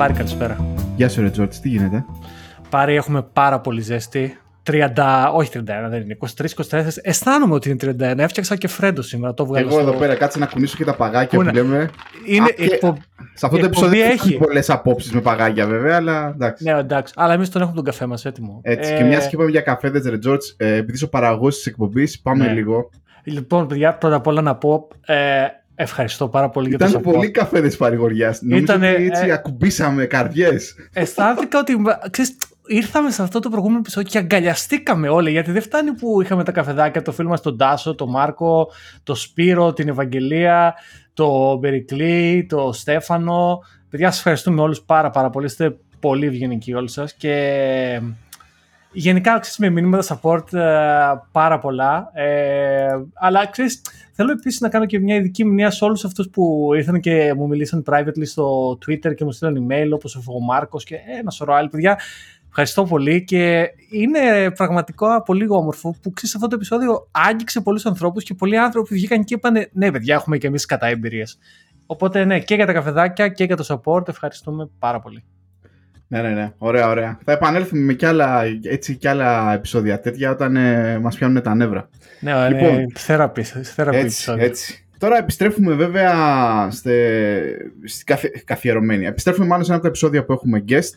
Πάρη, καλησπέρα. Γεια σου, Ρε Τζόρτς, τι γίνεται; Πάρη, έχουμε πάρα πολύ ζέστη. 30, όχι 31, δεν είναι. 23-24. Αισθάνομαι ότι είναι 31. Έφτιαξα και φρέντο σήμερα. Το βγάλω Εγώ στο... εδώ πέρα κάτσε να κουνήσω και τα παγάκια που, είναι; λέμε. Είναι Α, και- εκπο... Σε αυτό η το επεισόδιο δεν εκπομπή έχει πολλές απόψεις με παγάκια, βέβαια, αλλά εντάξει. Ναι, εντάξει. Αλλά εμείς τον έχουμε τον καφέ μας έτοιμο. Έτσι, Ε, και μιας και είπαμε για καφέδες, Ρε Τζόρτς, ε, επειδή είσαι ο παραγωγός της εκπομπής, πάμε Ναι. λίγο. Λοιπόν, παιδιά, πρώτα απ' όλα να πω ε, ευχαριστώ πάρα πολύ για το Ήταν support. πολλοί καφέδε παρηγοριάς. Νομίζω Ήτανε, ότι έτσι ε, ακουμπήσαμε καρδιές. Αισθάνθηκα ότι ξέρεις, ήρθαμε σε αυτό το προηγούμενο επεισόδιο και αγκαλιαστήκαμε όλοι. Γιατί δεν φτάνει που είχαμε τα καφεδάκια, το φίλο μα τον Τάσο, τον Μάρκο, τον Σπύρο, την Ευαγγελία, τον Περικλή, τον Στέφανο. Παιδιά, σας ευχαριστούμε όλους πάρα, πάρα πολύ. Είστε πολύ ευγενικοί όλοι σας. Και γενικά ξέρεις, με μηνύματα support ε, πάρα πολλά. Ε, αλλά ξέρεις, θέλω επίσης να κάνω και μια ειδική μνήμα σε όλους αυτούς που ήρθαν και μου μιλήσαν privately στο Twitter και μου στείλαν email όπως ο Μάρκος και ένα σωρό άλλοι παιδιά. Ευχαριστώ πολύ και είναι πραγματικά πολύ όμορφο που ξέρεις αυτό το επεισόδιο άγγιξε πολλούς ανθρώπους και πολλοί άνθρωποι βγήκαν και είπαν ναι παιδιά έχουμε και εμείς κατά εμπειρίες. Οπότε ναι και για τα καφεδάκια και για το support ευχαριστούμε πάρα πολύ. Ναι, ναι, ναι. Ωραία, ωραία. Θα επανέλθουμε με κι άλλα, έτσι, κι άλλα επεισόδια τέτοια όταν ε, μας πιάνουν τα νεύρα. Ναι, Λοιπόν, λοιπόν, θεραπή, θεραπή Έτσι, επεισόδιο. έτσι. Τώρα επιστρέφουμε βέβαια στε, στη καθι, καθιερωμένη. Επιστρέφουμε μάλλον σε ένα από τα επεισόδια που έχουμε guest.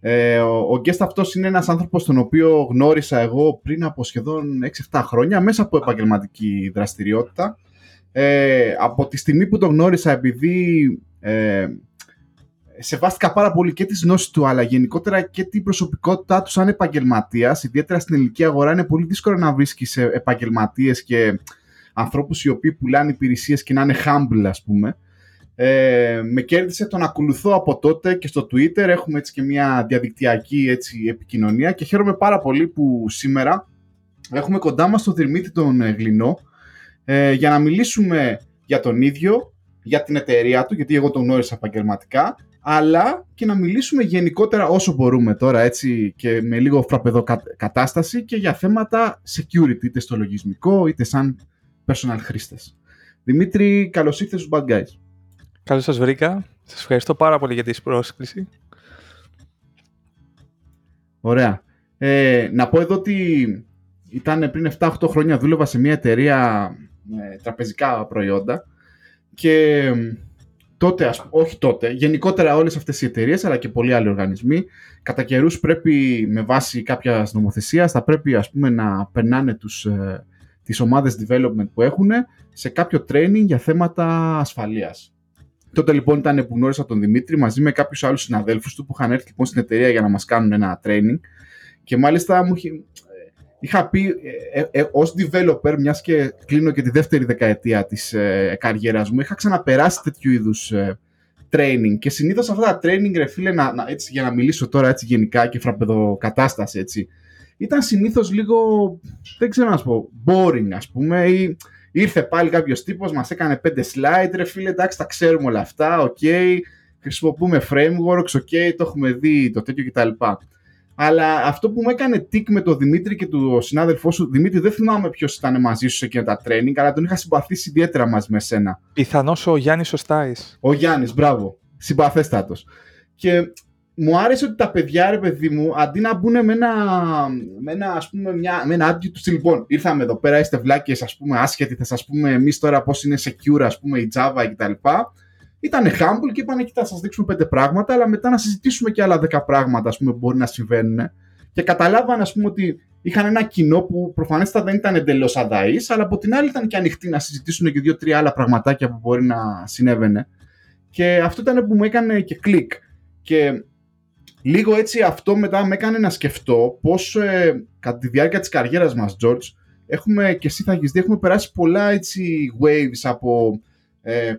Ε, ο, ο guest αυτός είναι ένας άνθρωπος τον οποίο γνώρισα εγώ πριν από σχεδόν 6-7 χρόνια μέσα από επαγγελματική δραστηριότητα. Ε, από τη στιγμή που τον γνώρισα επειδή ε, σεβάστηκα πάρα πολύ και τις γνώσεις του αλλά γενικότερα και την προσωπικότητά τους σαν επαγγελματίας ιδιαίτερα στην ελληνική αγορά είναι πολύ δύσκολο να βρίσκεις ε, επαγγελματίες και ανθρώπους οι οποίοι πουλάνε υπηρεσίες και να είναι humble ας πούμε. Ε, με κέρδισε τον ακολουθώ από τότε και στο Twitter έχουμε έτσι και μια διαδικτυακή έτσι, επικοινωνία και χαίρομαι πάρα πολύ που σήμερα έχουμε κοντά μας τον Δημήτρη τον ε, Γλινό ε, για να μιλήσουμε για τον ίδιο, για την εταιρεία του, γιατί εγώ τον γνώρισα επαγγελματικά, αλλά και να μιλήσουμε γενικότερα όσο μπορούμε τώρα έτσι και με λίγο φραπεδό κατάσταση και για θέματα security, είτε στο λογισμικό είτε σαν personal χρήστες. Δημήτρη, καλώς ήρθες στους Bad Guys. Καλώς σας βρήκα. Σας ευχαριστώ πάρα πολύ για την πρόσκληση. Ωραία. Ε, να πω εδώ ότι ήταν πριν 7-8 χρόνια δούλευα σε μια εταιρεία με τραπεζικά προϊόντα και τότε, ας, όχι τότε, γενικότερα όλες αυτές οι εταιρείες αλλά και πολλοί άλλοι οργανισμοί κατά καιρούς πρέπει με βάση κάποια νομοθεσία θα πρέπει ας πούμε να περνάνε τους, ε, τις ομάδες development που έχουν σε κάποιο training για θέματα ασφαλείας. Τότε λοιπόν ήταν που γνώρισα τον Δημήτρη μαζί με κάποιους άλλους συναδέλφους του που είχαν έρθει λοιπόν στην εταιρεία για να μας κάνουν ένα training. Και μάλιστα μου είχε- είχα πει ε, ε, ε, ως developer, μιας και κλείνω και τη δεύτερη δεκαετία της ε, καριέρας μου, είχα ξαναπεράσει τέτοιου είδους ε, training και συνήθως αυτά τα training, ρε φίλε, να, να- έτσι, για να μιλήσω τώρα έτσι γενικά και φραπεδοκατάσταση έτσι, ήταν συνήθως λίγο, δεν ξέρω να σου πω, boring ας πούμε ή ήρθε πάλι κάποιος τύπος, μας έκανε πέντε slide, ρε φίλε, εντάξει τα ξέρουμε όλα αυτά, οκ, χρησιμοποιούμε frameworks, OK, το έχουμε δει το τέτοιο κτλ. Αλλά αυτό που μου έκανε tick με τον Δημήτρη και τον συνάδελφό σου, Δημήτρη, δεν θυμάμαι ποιος ήταν μαζί σου σε εκείνα τα training, αλλά τον είχα συμπαθήσει ιδιαίτερα μαζί με σένα. Πιθανώς ο Γιάννης Σωστάης. Ο Γιάννης, μπράβο. Συμπαθέστατος. Και μου άρεσε ότι τα παιδιά, ρε παιδί μου, αντί να μπουν με ένα, με ένα, ας πούμε, μια, με ένα attitude του στυλ, λοιπόν, ήρθαμε εδώ πέρα, είστε βλάκες, ας πούμε, άσχετοι, θα σας πούμε εμείς τώρα πώς είναι secure, ας πούμε, η Java κτλ. Ήταν humble και είπανε, κοίτα, θα σας δείξουμε πέντε πράγματα, αλλά μετά να συζητήσουμε και άλλα δέκα πράγματα, ας πούμε, που μπορεί να συμβαίνουν. Και καταλάβαν, ας πούμε, ότι είχαν ένα κοινό που προφανέστατα δεν ήταν εντελώς αδαής, αλλά από την άλλη ήταν και ανοιχτοί να συζητήσουν και δύο-τρία άλλα πραγματάκια που μπορεί να συνέβαινε. Και αυτό ήταν που μου έκανε και κλικ. Και λίγο έτσι αυτό μετά με έκανε να σκεφτώ πώς ε, κατά τη διάρκεια της καριέρας μας, George, έχουμε, και εσύ θα έχεις δει, έχουμε περάσει πολλά έτσι waves από, ε,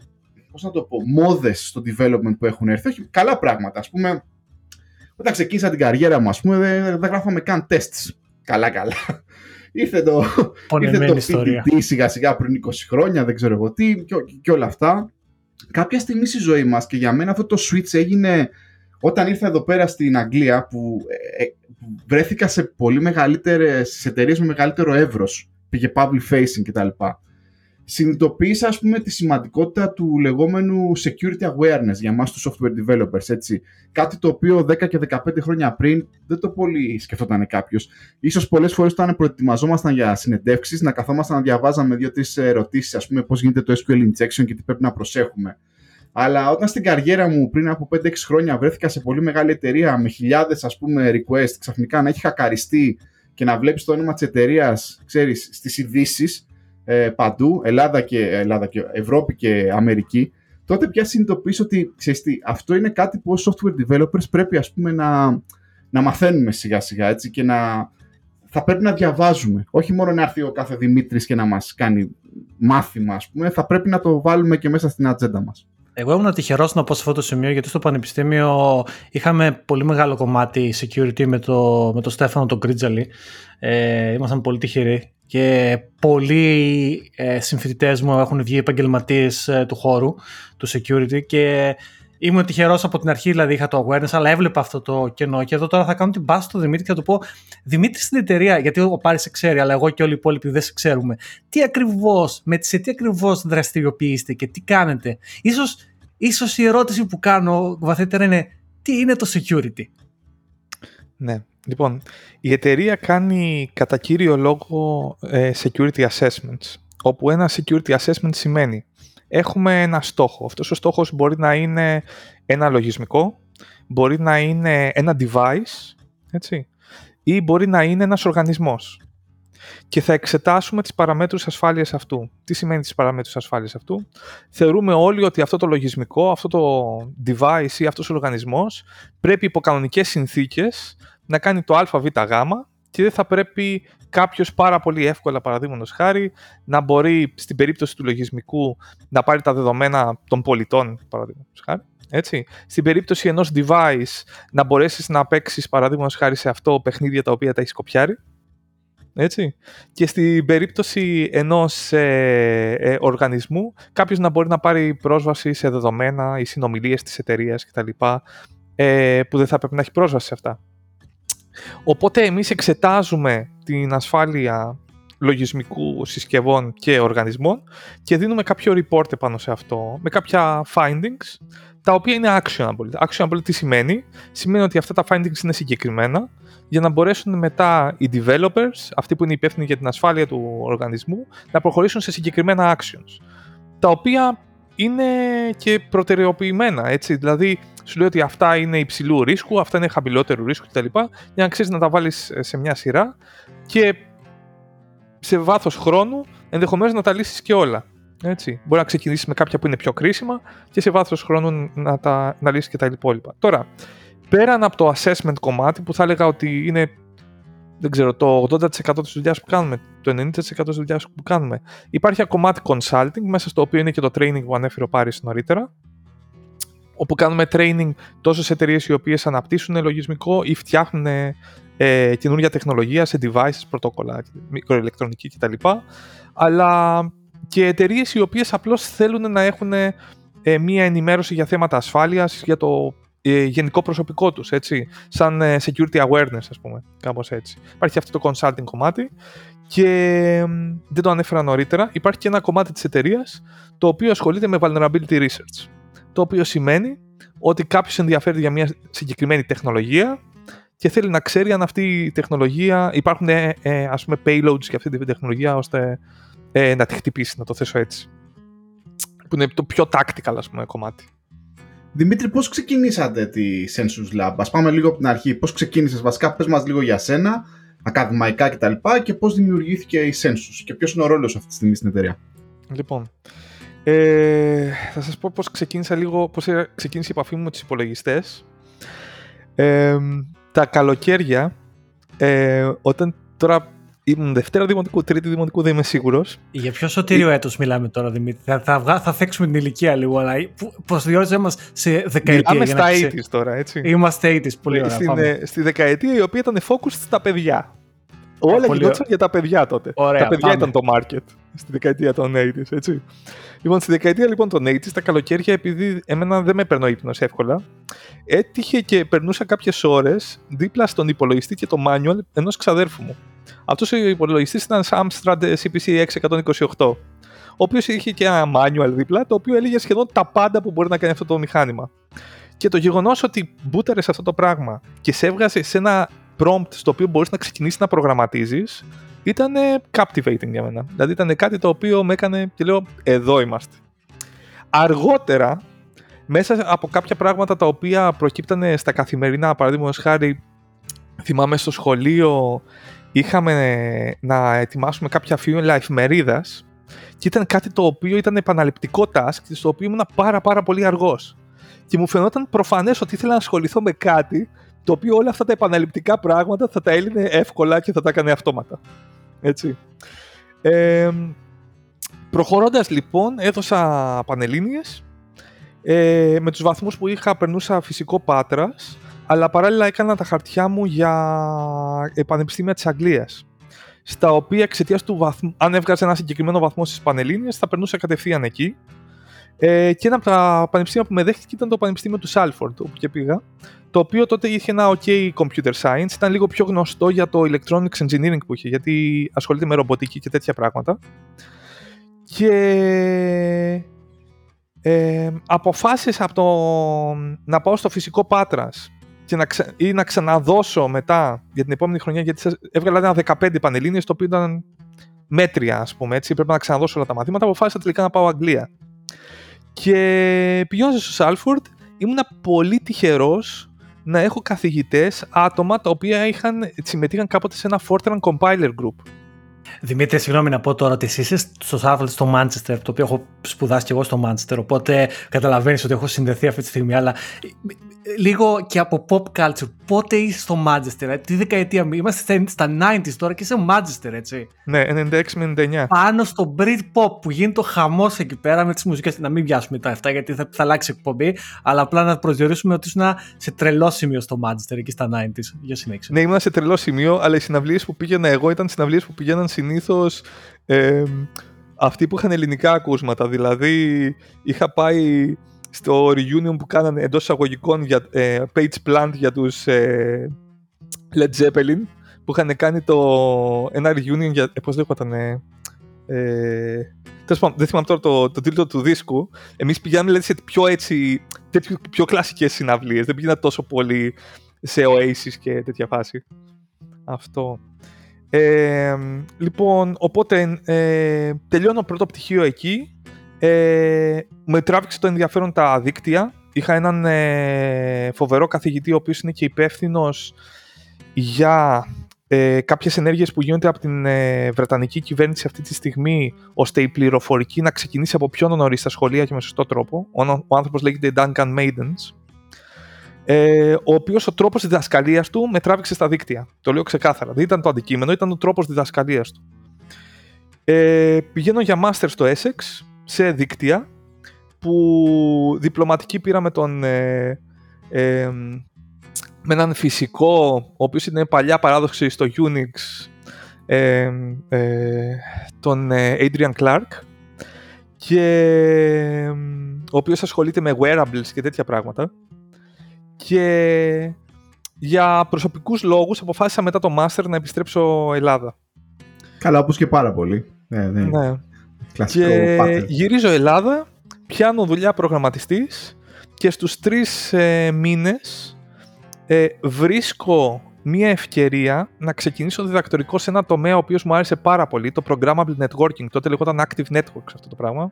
πώς να το πω, μόδες στο development που έχουν έρθει. Όχι, καλά πράγματα, ας πούμε, όταν ξεκίνησα την καριέρα μου, ας πούμε, δεν, δεν γράφαμε καν tests. Καλά, καλά. Ήρθε το, ήρθε Πονεμένη το ιστορία. PDD σιγά σιγά πριν 20 χρόνια, δεν ξέρω εγώ τι και, και όλα αυτά. Κάποια στιγμή στη ζωή μας και για μένα αυτό το switch έγινε όταν ήρθα εδώ πέρα στην Αγγλία που ε, ε, βρέθηκα σε πολύ μεγαλύτερες σε εταιρείες με μεγαλύτερο εύρος πήγε public facing κτλ. Συνειδητοποίησα ας πούμε τη σημαντικότητα του λεγόμενου security awareness για μας τους software developers έτσι. Κάτι το οποίο 10 και 15 χρόνια πριν δεν το πολύ σκεφτόταν κάποιος. Ίσως πολλές φορές όταν προετοιμαζόμασταν για συνεντεύξεις να καθόμασταν να διαβάζαμε δύο-τρεις ερωτήσεις ας πούμε πώς γίνεται το SQL injection και τι πρέπει να προσέχουμε. Αλλά όταν στην καριέρα μου πριν από 5-6 χρόνια βρέθηκα σε πολύ μεγάλη εταιρεία με χιλιάδες ας πούμε request ξαφνικά να έχει χακαριστεί και να βλέπεις το όνομα της εταιρείας, ξέρεις, στις ειδήσεις ε, παντού, Ελλάδα και, Ελλάδα και Ευρώπη και Αμερική, τότε πια συνειδητοποιήσω ότι ξέρεις τι, αυτό είναι κάτι που ως software developers πρέπει ας πούμε να, να μαθαίνουμε σιγά σιγά έτσι και να θα πρέπει να διαβάζουμε. Όχι μόνο να έρθει ο κάθε Δημήτρης και να μας κάνει μάθημα ας πούμε, θα πρέπει να το βάλουμε και μέσα στην ατζέντα μας. Εγώ ήμουν τυχερός να πω σε αυτό το σημείο γιατί στο Πανεπιστήμιο είχαμε πολύ μεγάλο κομμάτι security με το, με το Στέφανο τον Κρίτζαλη. Ε, ήμασταν πολύ τυχεροί και πολλοί ε, συμφοιτητές μου έχουν βγει επαγγελματίες ε, του χώρου, του security και ήμουν τυχερός από την αρχή, δηλαδή είχα το awareness, αλλά έβλεπα αυτό το κενό. Και εδώ τώρα θα κάνω την πάση στο Δημήτρη και θα του πω: Δημήτρη στην εταιρεία, γιατί ο Πάρης σε ξέρει, αλλά εγώ και όλοι οι υπόλοιποι δεν σε ξέρουμε. Τι ακριβώς, με σε τι ακριβώς δραστηριοποιείστε και τι κάνετε. Ίσως, ίσως η ερώτηση που κάνω βαθύτερα είναι: Τι είναι το security; Ναι. Λοιπόν, η εταιρεία κάνει κατά κύριο λόγο ε, security assessments, όπου ένα security assessment σημαίνει έχουμε ένα στόχο. Αυτός ο στόχος μπορεί να είναι ένα λογισμικό, μπορεί να είναι ένα device, έτσι, ή μπορεί να είναι ένας οργανισμός. Και θα εξετάσουμε τις παραμέτρους ασφάλειας αυτού. Τι σημαίνει τις παραμέτρους ασφάλειας αυτού; Θεωρούμε όλοι ότι αυτό το λογισμικό, αυτό το device ή αυτός ο οργανισμός πρέπει υπό κανονικές συνθήκες να κάνει το αβγ και δεν θα πρέπει κάποιος πάρα πολύ εύκολα, παραδείγματος χάρη, να μπορεί στην περίπτωση του λογισμικού να πάρει τα δεδομένα των πολιτών, παραδείγματος χάρη. Έτσι. Στην περίπτωση ενός device να μπορέσεις να παίξεις, παραδείγματος χάρη, σε αυτό παιχνίδια τα οποία τα έχεις κοπιάρει. Έτσι. Και στην περίπτωση ενός ε, ε, οργανισμού, κάποιος να μπορεί να πάρει πρόσβαση σε δεδομένα ή συνομιλίες της εταιρείας κτλ. Ε, που δεν θα πρέπει να έχει πρόσβαση σε αυτά. Οπότε εμείς εξετάζουμε την ασφάλεια λογισμικού συσκευών και οργανισμών και δίνουμε κάποιο report πάνω σε αυτό με κάποια findings τα οποία είναι actionable. Actionable τι σημαίνει; Σημαίνει ότι αυτά τα findings είναι συγκεκριμένα για να μπορέσουν μετά οι developers, αυτοί που είναι υπεύθυνοι για την ασφάλεια του οργανισμού, να προχωρήσουν σε συγκεκριμένα actions. Τα οποία είναι και προτεραιοποιημένα, έτσι. Δηλαδή, σου λέει ότι αυτά είναι υψηλού ρίσκου, αυτά είναι χαμηλότερου ρίσκου κτλ. Για να ξέρεις να τα βάλεις σε μια σειρά και σε βάθος χρόνου ενδεχομένως να τα λύσεις και όλα. Έτσι. Μπορεί να ξεκινήσεις με κάποια που είναι πιο κρίσιμα και σε βάθος χρόνου να, τα, να λύσεις και τα υπόλοιπα. Τώρα, πέραν από το assessment κομμάτι που θα έλεγα ότι είναι δεν ξέρω, το 80% της δουλειάς που κάνουμε, το 90% της δουλειάς που κάνουμε. Υπάρχει ένα κομμάτι consulting, μέσα στο οποίο είναι και το training που ανέφερε ο Πάρης νωρίτερα, όπου κάνουμε training τόσο σε εταιρείες οι οποίες αναπτύσσουν λογισμικό ή φτιάχνουν ε, καινούργια τεχνολογία σε devices, πρωτόκολλα, μικροελεκτρονική κτλ. Αλλά και εταιρείες οι οποίες απλώς θέλουν να έχουν ε, μία ενημέρωση για θέματα ασφάλειας, για το ε, γενικό προσωπικό τους, έτσι, σαν ε, security awareness, ας πούμε, κάπως έτσι. Υπάρχει αυτό το consulting κομμάτι και δεν το ανέφερα νωρίτερα, υπάρχει και ένα κομμάτι της εταιρείας το οποίο ασχολείται με vulnerability research, το οποίο σημαίνει ότι κάποιος ενδιαφέρει για μια συγκεκριμένη τεχνολογία και θέλει να ξέρει αν αυτή η τεχνολογία, υπάρχουν ε, ε ας πούμε payloads για αυτή την τεχνολογία ώστε ε, να τη χτυπήσει, να το θέσω έτσι. Που είναι το πιο tactical ας πούμε κομμάτι. Δημήτρη, πώς ξεκινήσατε τη Sensus Lab; Ας πάμε λίγο από την αρχή. Πώς ξεκίνησες βασικά, πες μας λίγο για σένα, ακαδημαϊκά κτλ. Και, και πώς δημιουργήθηκε η Sensus και ποιος είναι ο ρόλος αυτή τη στιγμή στην εταιρεία; Λοιπόν, ε, θα σας πω πώς ξεκίνησα λίγο, πώς ξεκίνησε η επαφή μου με τους υπολογιστές. Ε, τα καλοκαίρια, ε, όταν τώρα Ήμουν Δευτέρα Δημοτικού, Τρίτη Δημοτικού, δεν είμαι σίγουρος. Για ποιο σωτήριο έτος μιλάμε τώρα, Δημήτρη; Θα, θα, θα θέξουμε την ηλικία λίγο, αλλά προσδιορίζε μας σε δεκαετία. Μιλάμε στα 80 τώρα, έτσι. Είμαστε 80 πολύ ωραία. Στην, ε, στη δεκαετία η οποία ήταν focus στα παιδιά. Όλα γινόταν για τα παιδιά τότε. Ωραία, τα παιδιά ήταν το market στη δεκαετία των 80s, έτσι. Λοιπόν, στη δεκαετία λοιπόν των 80s, τα καλοκαίρια, επειδή εμένα δεν με παίρνω ύπνος εύκολα, έτυχε και περνούσα κάποιες ώρες δίπλα στον υπολογιστή και το manual ενός ξαδέρφου μου. Αυτός ο υπολογιστής ήταν Amstrad CPC 628. ο οποίος είχε και ένα manual δίπλα, το οποίο έλεγε σχεδόν τα πάντα που μπορεί να κάνει αυτό το μηχάνημα. Και το γεγονός ότι μπούταρες αυτό το πράγμα και σε έβγαζε σε ένα prompt στο οποίο μπορείς να ξεκινήσεις να προγραμματίζεις, ήταν captivating για μένα. Δηλαδή ήταν κάτι το οποίο με έκανε και λέω: Εδώ είμαστε. Αργότερα, μέσα από κάποια πράγματα τα οποία προκύπτανε στα καθημερινά, παραδείγματος χάρη, θυμάμαι στο σχολείο είχαμε να ετοιμάσουμε κάποια φύλλα εφημερίδα και ήταν κάτι το οποίο ήταν επαναληπτικό task, στο οποίο ήμουν πάρα πάρα πολύ αργός. Και μου φαινόταν προφανές ότι ήθελα να ασχοληθώ με κάτι το οποίο όλα αυτά τα επαναληπτικά πράγματα θα τα έλυνε εύκολα και θα τα έκανε αυτόματα. Έτσι. Ε, προχωρώντας λοιπόν, έδωσα πανελλήνιες. Ε, με τους βαθμούς που είχα περνούσα φυσικό πάτρας, αλλά παράλληλα έκανα τα χαρτιά μου για πανεπιστήμια της Αγγλίας στα οποία εξαιτίας του βαθμού, αν έβγαζε ένα συγκεκριμένο βαθμό στις Πανελλήνιες, θα περνούσα κατευθείαν εκεί. Ε, και ένα από τα πανεπιστήμια που με δέχτηκε ήταν το Πανεπιστήμιο του Σάλφορντ, όπου και πήγα. Το οποίο τότε είχε ένα OK computer science, ήταν λίγο πιο γνωστό για το electronics engineering που είχε, γιατί ασχολείται με ρομποτική και τέτοια πράγματα. Και ε, αποφάσισα από το να πάω στο φυσικό Πάτρας και να ξα... ή να ξαναδώσω μετά για την επόμενη χρονιά, γιατί έβγαλα ένα 15 πανελλήνιες, το οποίο ήταν μέτρια, ας πούμε, έτσι, πρέπει να ξαναδώσω όλα τα μαθήματα, αποφάσισα τελικά να πάω Αγγλία. Και πηγαίνοντας στο Σάλφορντ, ήμουν πολύ τυχερός να έχω καθηγητές, άτομα τα οποία είχαν, συμμετείχαν κάποτε σε ένα Fortran Compiler Group. Δημήτρη, συγγνώμη να πω τώρα ότι εσύ είσαι στο Σάρφαλτ στο Μάντσεστερ, το οποίο έχω σπουδάσει και εγώ στο Μάντσεστερ. Οπότε καταλαβαίνεις ότι έχω συνδεθεί αυτή τη στιγμή. Αλλά λίγο και από pop culture. Πότε είσαι στο Manchester, τι δεκαετία είμαστε στα 90s τώρα και είσαι Manchester, έτσι. Ναι, 96 με 99. Πάνω στο Britpop που γίνεται ο χαμός εκεί πέρα με τις μουσικές. Να μην πιάσουμε τα αυτά γιατί θα, θα αλλάξει εκπομπή, αλλά απλά να προσδιορίσουμε ότι ήσουν σε τρελό σημείο στο Manchester εκεί στα 90s. Για συνέχεια. Ναι, ήμουν σε τρελό σημείο, αλλά οι συναυλίες που πήγαινα εγώ ήταν συναυλίες που πήγαιναν συνήθως. Ε, αυτοί που είχαν ελληνικά ακούσματα. Δηλαδή, είχα πάει στο reunion που κάνανε εντός εισαγωγικών για ε, page plant για τους ε, Led Zeppelin που είχαν κάνει το, ένα reunion για, ε, πώς λέγονταν, ε, ε, πάντων, δεν θυμάμαι τώρα το, το τίτλο του δίσκου. Εμείς πηγαίναμε δηλαδή, σε πιο έτσι, τέτοιο, πιο κλασικές συναυλίες. Δεν πήγαινα τόσο πολύ σε Oasis και τέτοια φάση. Αυτό. Ε, λοιπόν, οπότε ε, τελειώνω πρώτο πτυχίο εκεί ε, με τράβηξε το ενδιαφέρον τα δίκτυα. Είχα έναν ε, φοβερό καθηγητή, ο οποίος είναι και υπεύθυνος για ε, κάποιες ενέργειες που γίνονται από την ε, Βρετανική κυβέρνηση αυτή τη στιγμή, ώστε η πληροφορική να ξεκινήσει από πιο νωρίς στα σχολεία και με σωστό τρόπο. Ο, ο άνθρωπος λέγεται Duncan Maidens, ε, ο οποίος ο τρόπος διδασκαλίας του με τράβηξε στα δίκτυα. Το λέω ξεκάθαρα. Δεν ήταν το αντικείμενο, ήταν ο τρόπος διδασκαλίας του. Ε, πηγαίνω για master στο Essex, σε δίκτυα που διπλωματική πήραμε τον ε, ε, με έναν φυσικό ο οποίος είναι παλιά παράδοξη στο Unix ε, ε, τον Adrian Clark και ο οποίος ασχολείται με wearables και τέτοια πράγματα και για προσωπικούς λόγους αποφάσισα μετά το Master να επιστρέψω Ελλάδα. Καλά, όπως και πάρα πολύ. Ναι, ναι. ναι και γυρίζω Ελλάδα, πιάνω δουλειά προγραμματιστής και στους τρεις ε, μήνες ε, βρίσκω μια ευκαιρία να ξεκινήσω διδακτορικό σε ένα τομέα ο οποίος μου άρεσε πάρα πολύ, το Programmable Networking, τότε λεγόταν Active Networks αυτό το πράγμα.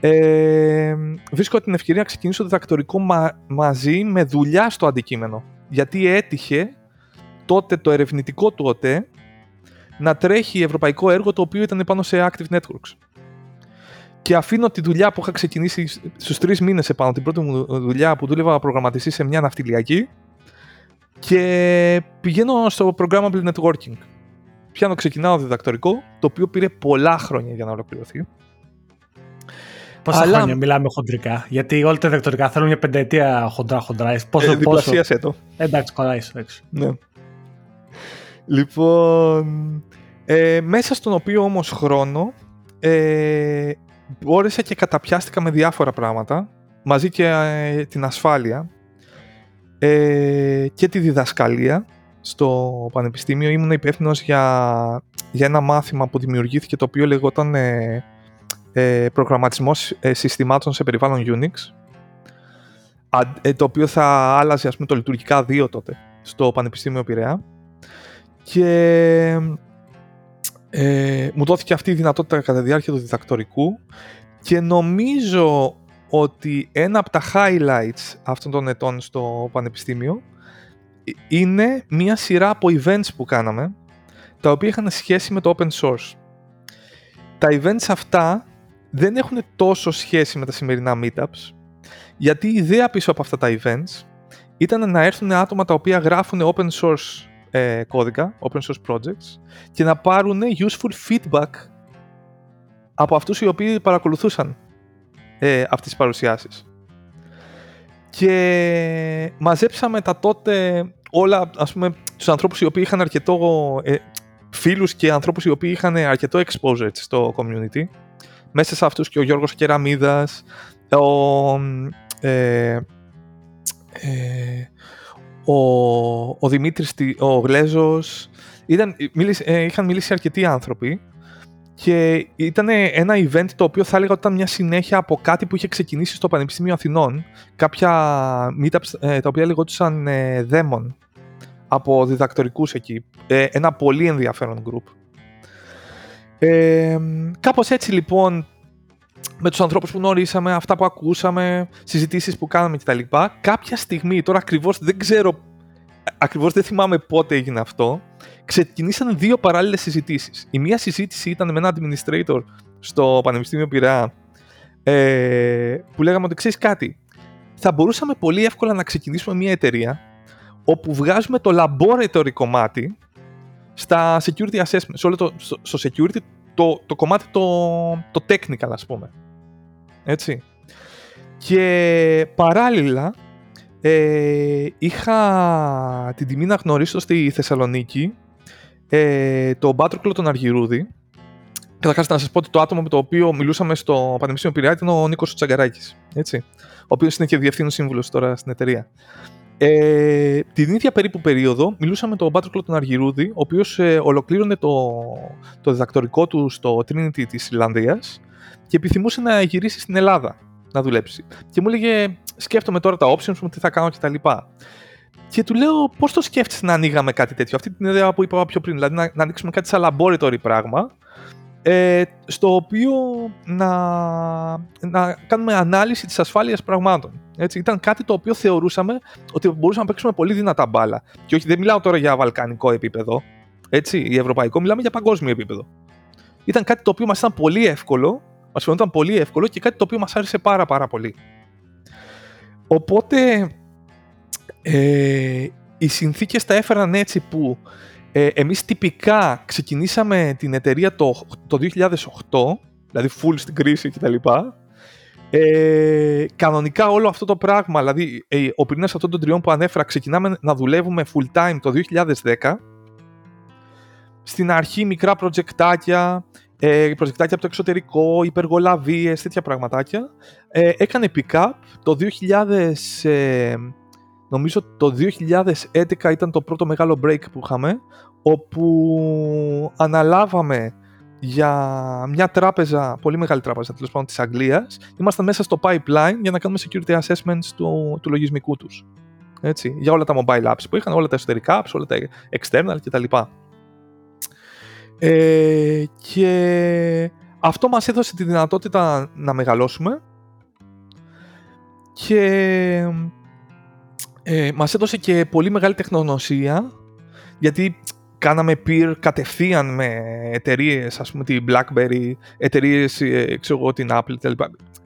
Ε, βρίσκω την ευκαιρία να ξεκινήσω διδακτορικό μαζί με δουλειά στο αντικείμενο. Γιατί έτυχε τότε το ερευνητικό του ΟΤΕ να τρέχει ευρωπαϊκό έργο το οποίο ήταν πάνω σε Active Networks. Και αφήνω τη δουλειά που είχα ξεκινήσει στους τρεις μήνες επάνω, την πρώτη μου δουλειά που δούλευα προγραμματιστή σε μια ναυτιλιακή και πηγαίνω στο Programmable Networking. Πιάνω, ξεκινάω διδακτορικό, το οποίο πήρε πολλά χρόνια για να ολοκληρωθεί. Πόσα Αλλά... χρόνια μιλάμε χοντρικά, γιατί όλα τα διδακτορικά θέλουν μια πενταετία χοντρά-χοντρά. Πόσο, ε, διπλασίασε το. Εντάξει, κολλάει. Ναι. Λοιπόν, ε, μέσα στον οποίο όμως χρόνο ε, μπόρεσα και καταπιάστηκα με διάφορα πράγματα, μαζί και ε, την ασφάλεια ε, και τη διδασκαλία στο πανεπιστήμιο. Ήμουν υπεύθυνος για, για ένα μάθημα που δημιουργήθηκε το οποίο λεγόταν ε, ε, προγραμματισμός ε, συστημάτων σε περιβάλλον Unix, ε, το οποίο θα άλλαζε ας πούμε, το λειτουργικά 2 τότε στο Πανεπιστήμιο Πειραιά. Και ε, μου δόθηκε αυτή η δυνατότητα κατά τη διάρκεια του διδακτορικού και νομίζω ότι ένα από τα highlights αυτών των ετών στο Πανεπιστήμιο είναι μία σειρά από events που κάναμε τα οποία είχαν σχέση με το open source. Τα events αυτά δεν έχουν τόσο σχέση με τα σημερινά meetups γιατί η ιδέα πίσω από αυτά τα events ήταν να έρθουν άτομα τα οποία γράφουν open source ε, κώδικα, open source projects και να πάρουν useful feedback από αυτούς οι οποίοι παρακολουθούσαν ε, αυτές τις παρουσιάσεις. Και μαζέψαμε τα τότε όλα, ας πούμε, τους ανθρώπους οι οποίοι είχαν αρκετό ε, φίλους και ανθρώπους οι οποίοι είχαν αρκετό exposure στο community. Μέσα σε αυτούς και ο Γιώργος Κεραμίδας, ο, ε, ε, ο, ο Δημήτρης, ο Γλέζος, ήταν, ε, είχαν μιλήσει αρκετοί άνθρωποι και ήταν ένα event το οποίο θα έλεγα ότι ήταν μια συνέχεια από κάτι που είχε ξεκινήσει στο Πανεπιστήμιο Αθηνών, κάποια meetups ε, τα οποία λεγόντουσαν ε, Demon από διδακτορικούς εκεί, ε, ένα πολύ ενδιαφέρον group. Ε, κάπως έτσι λοιπόν με τους ανθρώπους που γνωρίσαμε, αυτά που ακούσαμε, συζητήσεις που κάναμε κτλ. Κάποια στιγμή, τώρα ακριβώς δεν ξέρω, ακριβώς δεν θυμάμαι πότε έγινε αυτό, ξεκινήσαν δύο παράλληλες συζητήσεις. Η μία συζήτηση ήταν με ένα administrator στο Πανεπιστήμιο Πειραιά, ε, που λέγαμε ότι ξέρεις κάτι, θα μπορούσαμε πολύ εύκολα να ξεκινήσουμε μια εταιρεία όπου βγάζουμε το laboratory κομμάτι στα security assessment, σε όλο το, στο, security το, το κομμάτι το, το technical ας πούμε. Έτσι. Και παράλληλα ε, είχα την τιμή να γνωρίσω στη Θεσσαλονίκη ε, τον Πάτροκλο τον Αργυρούδη. Καταρχάς, να σας πω ότι το άτομο με το οποίο μιλούσαμε στο Πανεπιστήμιο Πειραιά ήταν ο Νίκος Τσαγκαράκης. Ο οποίος είναι και διευθύνων σύμβουλος τώρα στην εταιρεία. Ε, την ίδια περίπου περίοδο μιλούσαμε με τον Πάτροκλο τον Αργυρούδη, ο οποίος ε, ολοκλήρωνε το, το διδακτορικό του στο Trinity της Ιρλανδίας και επιθυμούσε να γυρίσει στην Ελλάδα να δουλέψει. Και μου έλεγε, σκέφτομαι τώρα τα options μου, τι θα κάνω κτλ. Και του λέω, πώς το σκέφτεσαι να ανοίγαμε κάτι τέτοιο; Αυτή την ιδέα που είπα πιο πριν, δηλαδή να, να ανοίξουμε κάτι σαν laboratory πράγμα, ε, στο οποίο να, να κάνουμε ανάλυση της ασφάλειας πραγμάτων. Έτσι, ήταν κάτι το οποίο θεωρούσαμε ότι μπορούσαμε να παίξουμε πολύ δυνατά μπάλα. Και όχι, δεν μιλάω τώρα για βαλκανικό επίπεδο, έτσι, ή ευρωπαϊκό, μιλάμε για παγκόσμιο επίπεδο. Ήταν κάτι το οποίο μας ήταν πολύ εύκολο, μας φαινόταν πολύ εύκολο και κάτι το οποίο μας άρεσε πάρα πάρα πολύ. Οπότε ε, οι συνθήκες τα έφεραν έτσι που ε, εμείς τυπικά ξεκινήσαμε την εταιρεία το, το 2008, δηλαδή full στην κρίση κτλ. Ε, κανονικά όλο αυτό το πράγμα, δηλαδή ε, ο πυρήνας αυτών των τριών που ανέφερα, ξεκινάμε να δουλεύουμε full time το 2010. Στην αρχή μικρά προτζεκτάκια, ε, προτζεκτάκια από το εξωτερικό, υπεργολαβίες, τέτοια πραγματάκια. Ε, έκανε pick-up το 2000 νομίζω το 2011 ήταν το πρώτο μεγάλο break που είχαμε, όπου αναλάβαμε για μια τράπεζα, πολύ μεγάλη τράπεζα τέλος πάντων της Αγγλίας, ήμασταν μέσα στο pipeline για να κάνουμε security assessments του, του λογισμικού τους. Έτσι, για όλα τα mobile apps που είχαν, όλα τα εσωτερικά apps, όλα τα external κτλ. Ε, και αυτό μας έδωσε τη δυνατότητα να μεγαλώσουμε και ε, μας έδωσε και πολύ μεγάλη τεχνογνωσία γιατί κάναμε peer κατευθείαν με εταιρείες, ας πούμε την BlackBerry, εταιρείες, ε, ξέρω εγώ, την Apple κτλ.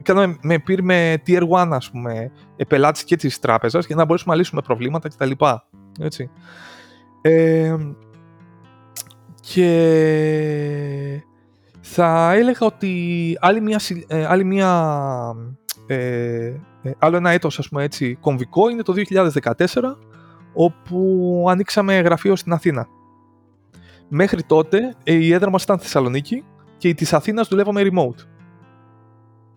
Κάναμε με peer με tier 1, ας πούμε, ε, πελάτες και της τράπεζας για να μπορέσουμε να λύσουμε προβλήματα κτλ. Έτσι. Ε, και θα έλεγα ότι άλλη μια, ε, άλλη μια ε, ε, άλλο ένα έτος, ας πούμε έτσι, κομβικό είναι το 2014, όπου ανοίξαμε γραφείο στην Αθήνα. Μέχρι τότε ε, η έδρα μας ήταν Θεσσαλονίκη και η της Αθήνας δουλεύαμε remote.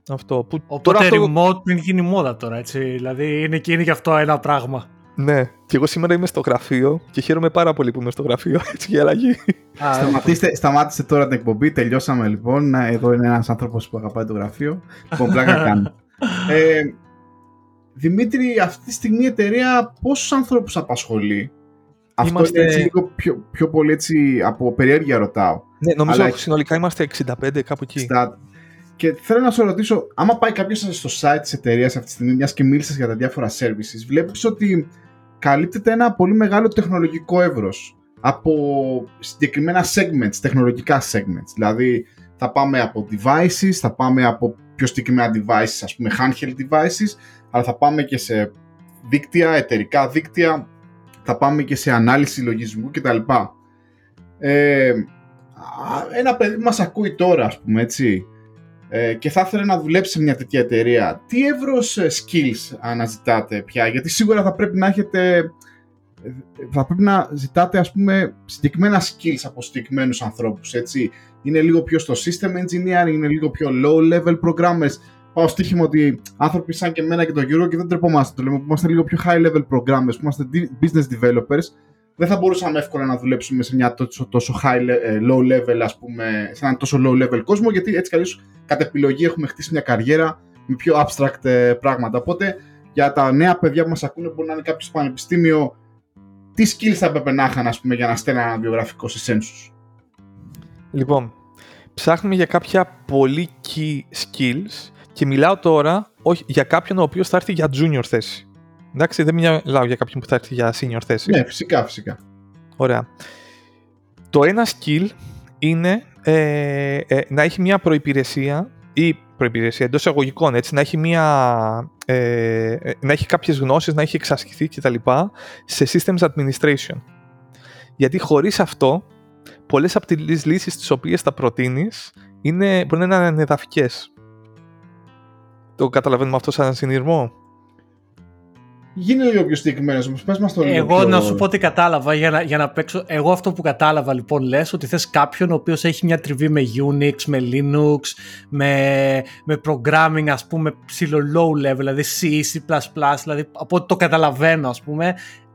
Αυτό. Που Οπότε τώρα αυτό... remote μην γίνει μόδα τώρα, έτσι. Δηλαδή είναι και, είναι και αυτό ένα πράγμα. Ναι, και εγώ σήμερα είμαι στο γραφείο και χαίρομαι πάρα πολύ που είμαι στο γραφείο. Έτσι για αλλαγή. Σταματήστε, σταμάτησε τώρα την εκπομπή, τελειώσαμε λοιπόν. Εδώ είναι ένας άνθρωπος που αγαπάει το γραφείο. Λοιπόν, πλάκα κάνω. Ε, Δημήτρη, αυτή τη στιγμή η εταιρεία πόσους ανθρώπους απασχολεί; Αυτό Είμαστε- είναι έτσι λίγο πιο, πιο πολύ έτσι από περιέργεια ρωτάω. Ναι, νομίζω Αλλά- συνολικά είμαστε 65 κάπου εκεί. Στα... Και θέλω να σε ρωτήσω, άμα πάει κάποιος στο site της εταιρείας αυτή τη στιγμή, μιας και μίλησες για τα διάφορα services, βλέπεις ότι καλύπτεται ένα πολύ μεγάλο τεχνολογικό εύρος από συγκεκριμένα segments, τεχνολογικά segments. Δηλαδή, θα πάμε από devices, θα πάμε από πιο συγκεκριμένα devices, ας πούμε handheld devices, αλλά θα πάμε και σε δίκτυα, εταιρικά δίκτυα, θα πάμε και σε ανάλυση λογισμικού κτλ. Ε, α, ένα παιδί που μας ακούει τώρα, ας πούμε, έτσι, ε, και θα ήθελε να δουλέψει σε μια τέτοια εταιρεία, τι εύρος ε, skills αναζητάτε πια, γιατί σίγουρα θα πρέπει να έχετε, ε, θα πρέπει να ζητάτε ας πούμε συγκεκριμένα skills από συγκεκριμένους ανθρώπους, έτσι. Είναι λίγο πιο στο system engineering, είναι λίγο πιο low level programmers. Πάω στοίχημα ότι άνθρωποι σαν και εμένα και τον Γιώργο και δεν τρεπόμαστε το λέμε, που είμαστε λίγο πιο high level programmers, που είμαστε di- business developers, δεν θα μπορούσαμε εύκολα να δουλέψουμε σε μια τόσο, τόσο high, le- ε, low level, ας πούμε, σε έναν τόσο low level κόσμο, γιατί έτσι καλώς κατ' επιλογή έχουμε χτίσει μια καριέρα με πιο abstract ε, πράγματα. Οπότε για τα νέα παιδιά που μας ακούνε μπορεί να είναι κάποιος στο πανεπιστήμιο, τι skills θα έπρεπε να είχαν, ας πούμε, για να στέλνουν ένα βιογραφικό σε Census; Λοιπόν, ψάχνουμε για κάποια πολύ key skills και μιλάω τώρα όχι, για κάποιον ο οποίος θα έρθει για junior θέση. Εντάξει, δεν μιλάω για κάποιον που θα έρθει για senior θέση. Ναι, φυσικά, φυσικά. Ωραία. Το ένα skill είναι ε, ε, να έχει μια προϋπηρεσία ή προϋπηρεσία εντός εισαγωγικών, έτσι, να έχει, μια, ε, ε, να έχει κάποιες γνώσεις, να έχει εξασκηθεί κτλ. σε systems administration. Γιατί χωρίς αυτό, πολλές από τις λύσεις τις οποίες θα προτείνεις είναι, μπορεί να είναι ανεδαφικές. Το καταλαβαίνουμε αυτό σαν συνειρμό. Γίνε λίγο πιο συγκεκριμένο όμως. Πες μας το λίγο. Εγώ πιο... να σου πω τι κατάλαβα για να, για να παίξω. Εγώ αυτό που κατάλαβα λοιπόν λες ότι θες κάποιον ο οποίος έχει μια τριβή με Unix, με Linux, με, με programming ας πούμε ψηλό low level, δηλαδή C, C++, δηλαδή από ό,τι το καταλαβαίνω ας πούμε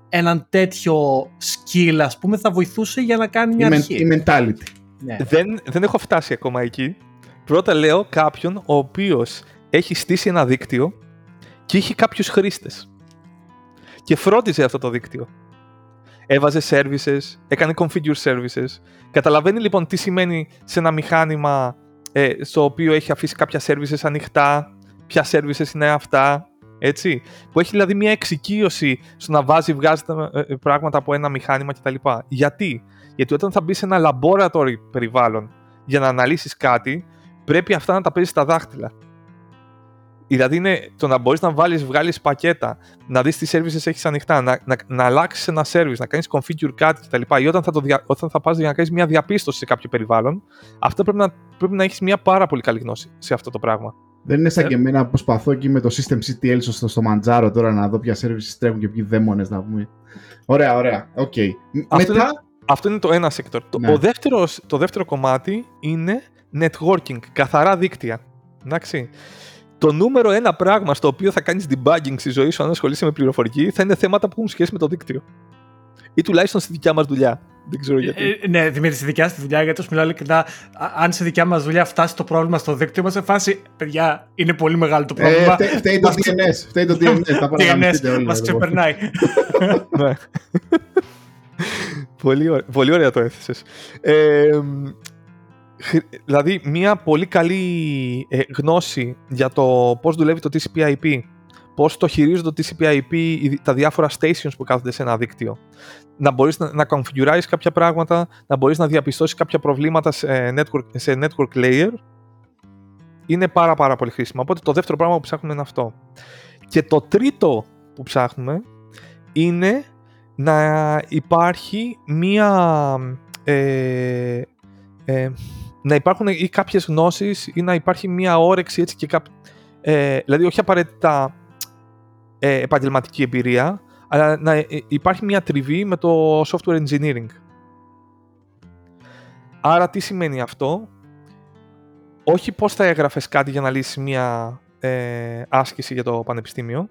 έναν τέτοιο skill ας πούμε θα βοηθούσε για να κάνει μια η, men- αρχή. η mentality. Ναι. Δεν, δεν έχω φτάσει ακόμα εκεί. Πρώτα λέω κάποιον ο οποίος έχει στήσει ένα δίκτυο και είχε κάποιους χρήστες. Και φρόντιζε αυτό το δίκτυο. Έβαζε services, έκανε configure services. Καταλαβαίνει λοιπόν τι σημαίνει σε ένα μηχάνημα ε, στο οποίο έχει αφήσει κάποια services ανοιχτά, ποια services είναι αυτά, έτσι. Που έχει δηλαδή μια εξοικείωση στο να βάζει, βγάζει τα, ε, πράγματα από ένα μηχάνημα κτλ. Γιατί; Γιατί όταν θα μπει σε ένα laboratory περιβάλλον για να αναλύσεις κάτι, πρέπει αυτά να τα παίζεις στα δάχτυλα. Δηλαδή είναι το να μπορείς να βάλεις, βγάλεις πακέτα, να δεις τι services έχεις ανοιχτά, να, να, να αλλάξεις ένα service, να κάνεις configure κάτι κτλ. Ή όταν θα, το δια, όταν θα πας για να κάνεις μια διαπίστωση σε κάποιο περιβάλλον, αυτό πρέπει να, πρέπει να έχεις μια πάρα πολύ καλή γνώση σε αυτό το πράγμα. Δεν είναι σαν Ε. και εμένα που προσπαθώ εκεί με το system CTL στο, στο Manjaro τώρα να δω ποια services τρέχουν και ποιοι δαίμονες να πούμε. Ωραία, ωραία. Οκ. Αυτό Μετά. είναι- Αυτό είναι το ένα sector. Το, Ναι. ο δεύτερος, το δεύτερο κομμάτι είναι networking, καθαρά δίκτυα. Εντάξει. Το νούμερο ένα πράγμα στο οποίο θα κάνεις debugging στη ζωή σου αν ασχολείσαι με πληροφορική θα είναι θέματα που έχουν σχέση με το δίκτυο. Ή τουλάχιστον στη δικιά μας δουλειά. Δεν ξέρω γιατί. Ε, ναι, Δημήτρη, στη δικιά στη δουλειά, γιατί όσο μιλάω ειλικρινά, α- αν στη δικιά μας δουλειά φτάσει το πρόβλημα στο δίκτυο, είμαστε σε φάση. Παιδιά, είναι πολύ μεγάλο το Ε, πρόβλημα. φταίει- φταίει το Μας ξε- DNS. Φταίει το DNS. Τα παραγαμιστείτε όλοι. μας εδώ. ξεπερνάει. ναι. πολύ, ωραία, πολύ ωραία το έθεσες. Ε, μ, χρ- δηλαδή, μια πολύ καλή ε, γνώση για το πώς δουλεύει το TCP/IP, πώς το χειρίζονται το TCP/IP, οι- τα διάφορα stations που κάθονται σε ένα δίκτυο. Να μπορείς να, να configureάρεις κάποια πράγματα, να μπορείς να διαπιστώσεις κάποια προβλήματα σε network, σε network layer. Είναι πάρα πάρα πολύ χρήσιμο. Οπότε το δεύτερο πράγμα που ψάχνουμε είναι αυτό. Και το τρίτο που ψάχνουμε είναι να υπάρχει μία ε, ε, να υπάρχουν ή κάποιες γνώσεις ή να υπάρχει μία όρεξη έτσι και κάπ, ε, δηλαδή όχι απαραίτητα ε, επαγγελματική εμπειρία αλλά να ε, υπάρχει μία τριβή με το software engineering. Άρα τι σημαίνει αυτό; Όχι πώς θα έγραφες κάτι για να λύσεις μία ε, άσκηση για το πανεπιστήμιο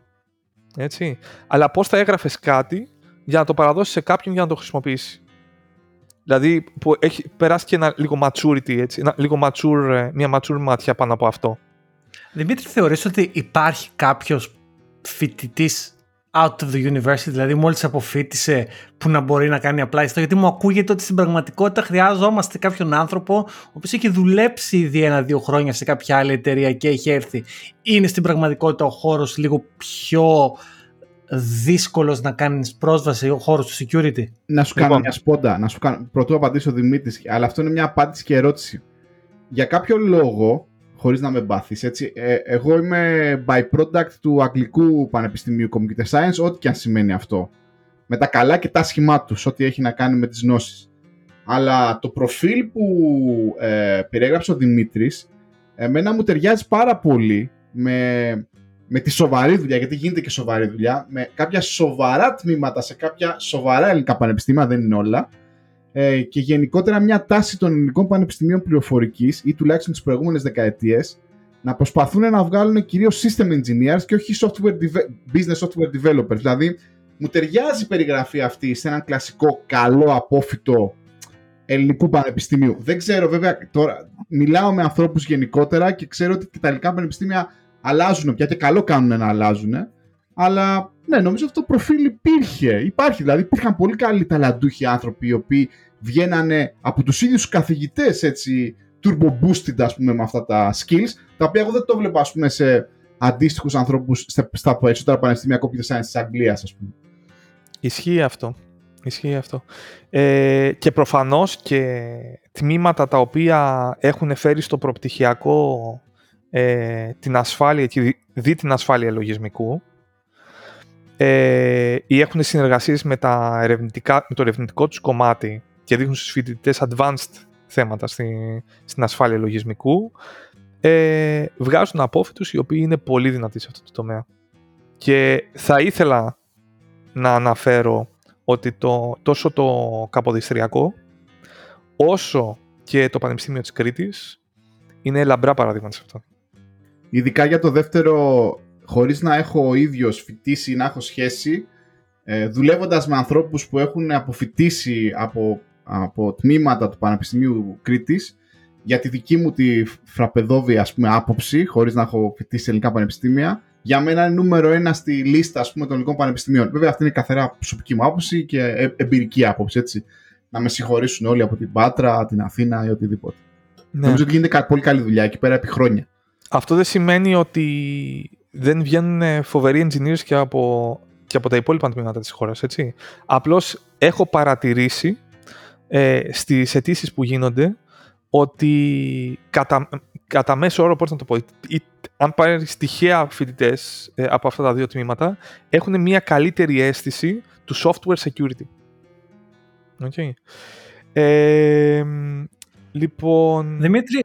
Έτσι. Αλλά πώς θα έγραφες κάτι για να το παραδώσεις σε κάποιον για να το χρησιμοποιήσεις. Δηλαδή που έχει περάσει και ένα λίγο maturity, έτσι, ένα, λίγο mature, ε, μια mature μάτια πάνω από αυτό. Δημήτρη, θεωρείς ότι υπάρχει κάποιος φοιτητής out of the university, δηλαδή μόλις αποφύτησε που να μπορεί να κάνει απλά αυτό, γιατί μου ακούγεται ότι στην πραγματικότητα χρειάζομαστε κάποιον άνθρωπο ο οποίος έχει δουλέψει ήδη ένα-δύο χρόνια σε κάποια άλλη εταιρεία και έχει έρθει. Είναι στην πραγματικότητα ο χώρος λίγο πιο δύσκολος να κάνεις πρόσβαση ο χώρος του security. Να σου κάνω μια σπόντα, να σου κάνω, πρωτού απαντήσω ο Δημήτρης, αλλά αυτό είναι μια απάντηση και ερώτηση. Για κάποιο λόγο, χωρίς να με μπάθεις, έτσι, ε, εγώ είμαι by product του Αγγλικού Πανεπιστημίου Computer Science, ό,τι και αν σημαίνει αυτό. Με τα καλά και τα σχημά τους, ό,τι έχει να κάνει με τις γνώσεις. Αλλά το προφίλ που ε, περιέγραψε ο Δημήτρης, εμένα μου ταιριάζει πάρα πολύ με με τη σοβαρή δουλειά, γιατί γίνεται και σοβαρή δουλειά, με κάποια σοβαρά τμήματα σε κάποια σοβαρά ελληνικά πανεπιστήμια, δεν είναι όλα, ε, και γενικότερα μια τάση των ελληνικών πανεπιστημίων πληροφορικής ή τουλάχιστον τις προηγούμενες δεκαετίες να προσπαθούν να βγάλουν κυρίως system engineers και όχι software business software developers. Δηλαδή, μου ταιριάζει η περιγραφή αυτή σε έναν κλασικό καλό απόφυτο ελληνικού πανεπιστημίου. Δεν ξέρω, βέβαια, τώρα μιλάω με ανθρώπους γενικότερα και ξέρω ότι και τα ελληνικά πανεπιστήμια αλλάζουν πια και καλό κάνουν να αλλάζουν. Αλλά ναι, νομίζω αυτό το προφίλ υπήρχε. Υπάρχει, δηλαδή υπήρχαν πολύ καλοί ταλαντούχοι άνθρωποι οι οποίοι βγαίνανε από τους ίδιους καθηγητές έτσι turbo boosted ας πούμε με αυτά τα skills τα οποία εγώ δεν το βλέπω ας πούμε σε αντίστοιχους ανθρώπους στα περισσότερα πανεπιστήμια computer science της Αγγλίας ας πούμε. Ισχύει αυτό. Ισχύει αυτό. Ε, και προφανώς και τμήματα τα οποία έχουν φέρει στο προπτυχιακό ε, την ασφάλεια και δει την ασφάλεια λογισμικού ε, ή έχουν συνεργασίες με, τα ερευνητικά, με το ερευνητικό τους κομμάτι και δείχνουν στους φοιτητές advanced θέματα στη, στην ασφάλεια λογισμικού ε, βγάζουν απόφοιτους οι οποίοι είναι πολύ δυνατοί σε αυτό το τομέα. Και θα ήθελα να αναφέρω ότι το, τόσο το Καποδιστριακό όσο και το Πανεπιστήμιο της Κρήτης είναι λαμπρά παραδείγματα σε αυτό. Ειδικά για το δεύτερο, χωρίς να έχω ο ίδιος φοιτήσει ή να έχω σχέση, ε, δουλεύοντας με ανθρώπους που έχουν αποφοιτήσει από, από τμήματα του Πανεπιστημίου Κρήτης, για τη δική μου τη φραπεδόβια ας πούμε, άποψη, χωρίς να έχω φοιτήσει σε ελληνικά πανεπιστήμια, για μένα είναι νούμερο ένα στη λίστα ας πούμε, των ελληνικών πανεπιστημίων. Βέβαια, αυτή είναι καθαρά προσωπική μου άποψη και ε, εμπειρική άποψη. Έτσι. Να με συγχωρήσουν όλοι από την Πάτρα, την Αθήνα ή οτιδήποτε. Ναι. Νομίζω ότι γίνεται πολύ καλή δουλειά εκεί πέρα επί χρόνια. Αυτό δεν σημαίνει ότι δεν βγαίνουν φοβεροί engineers και από, και από τα υπόλοιπα τμήματα της χώρας, έτσι. Απλώς έχω παρατηρήσει ε, στις αιτήσεις που γίνονται ότι κατά, κατά μέσο όρο, πώς να το πω, αν πάρει τυχαία φοιτητές ε, από αυτά τα δύο τμήματα, έχουν μια καλύτερη αίσθηση του software security. Okay. Ε, λοιπόν... Δημήτρη,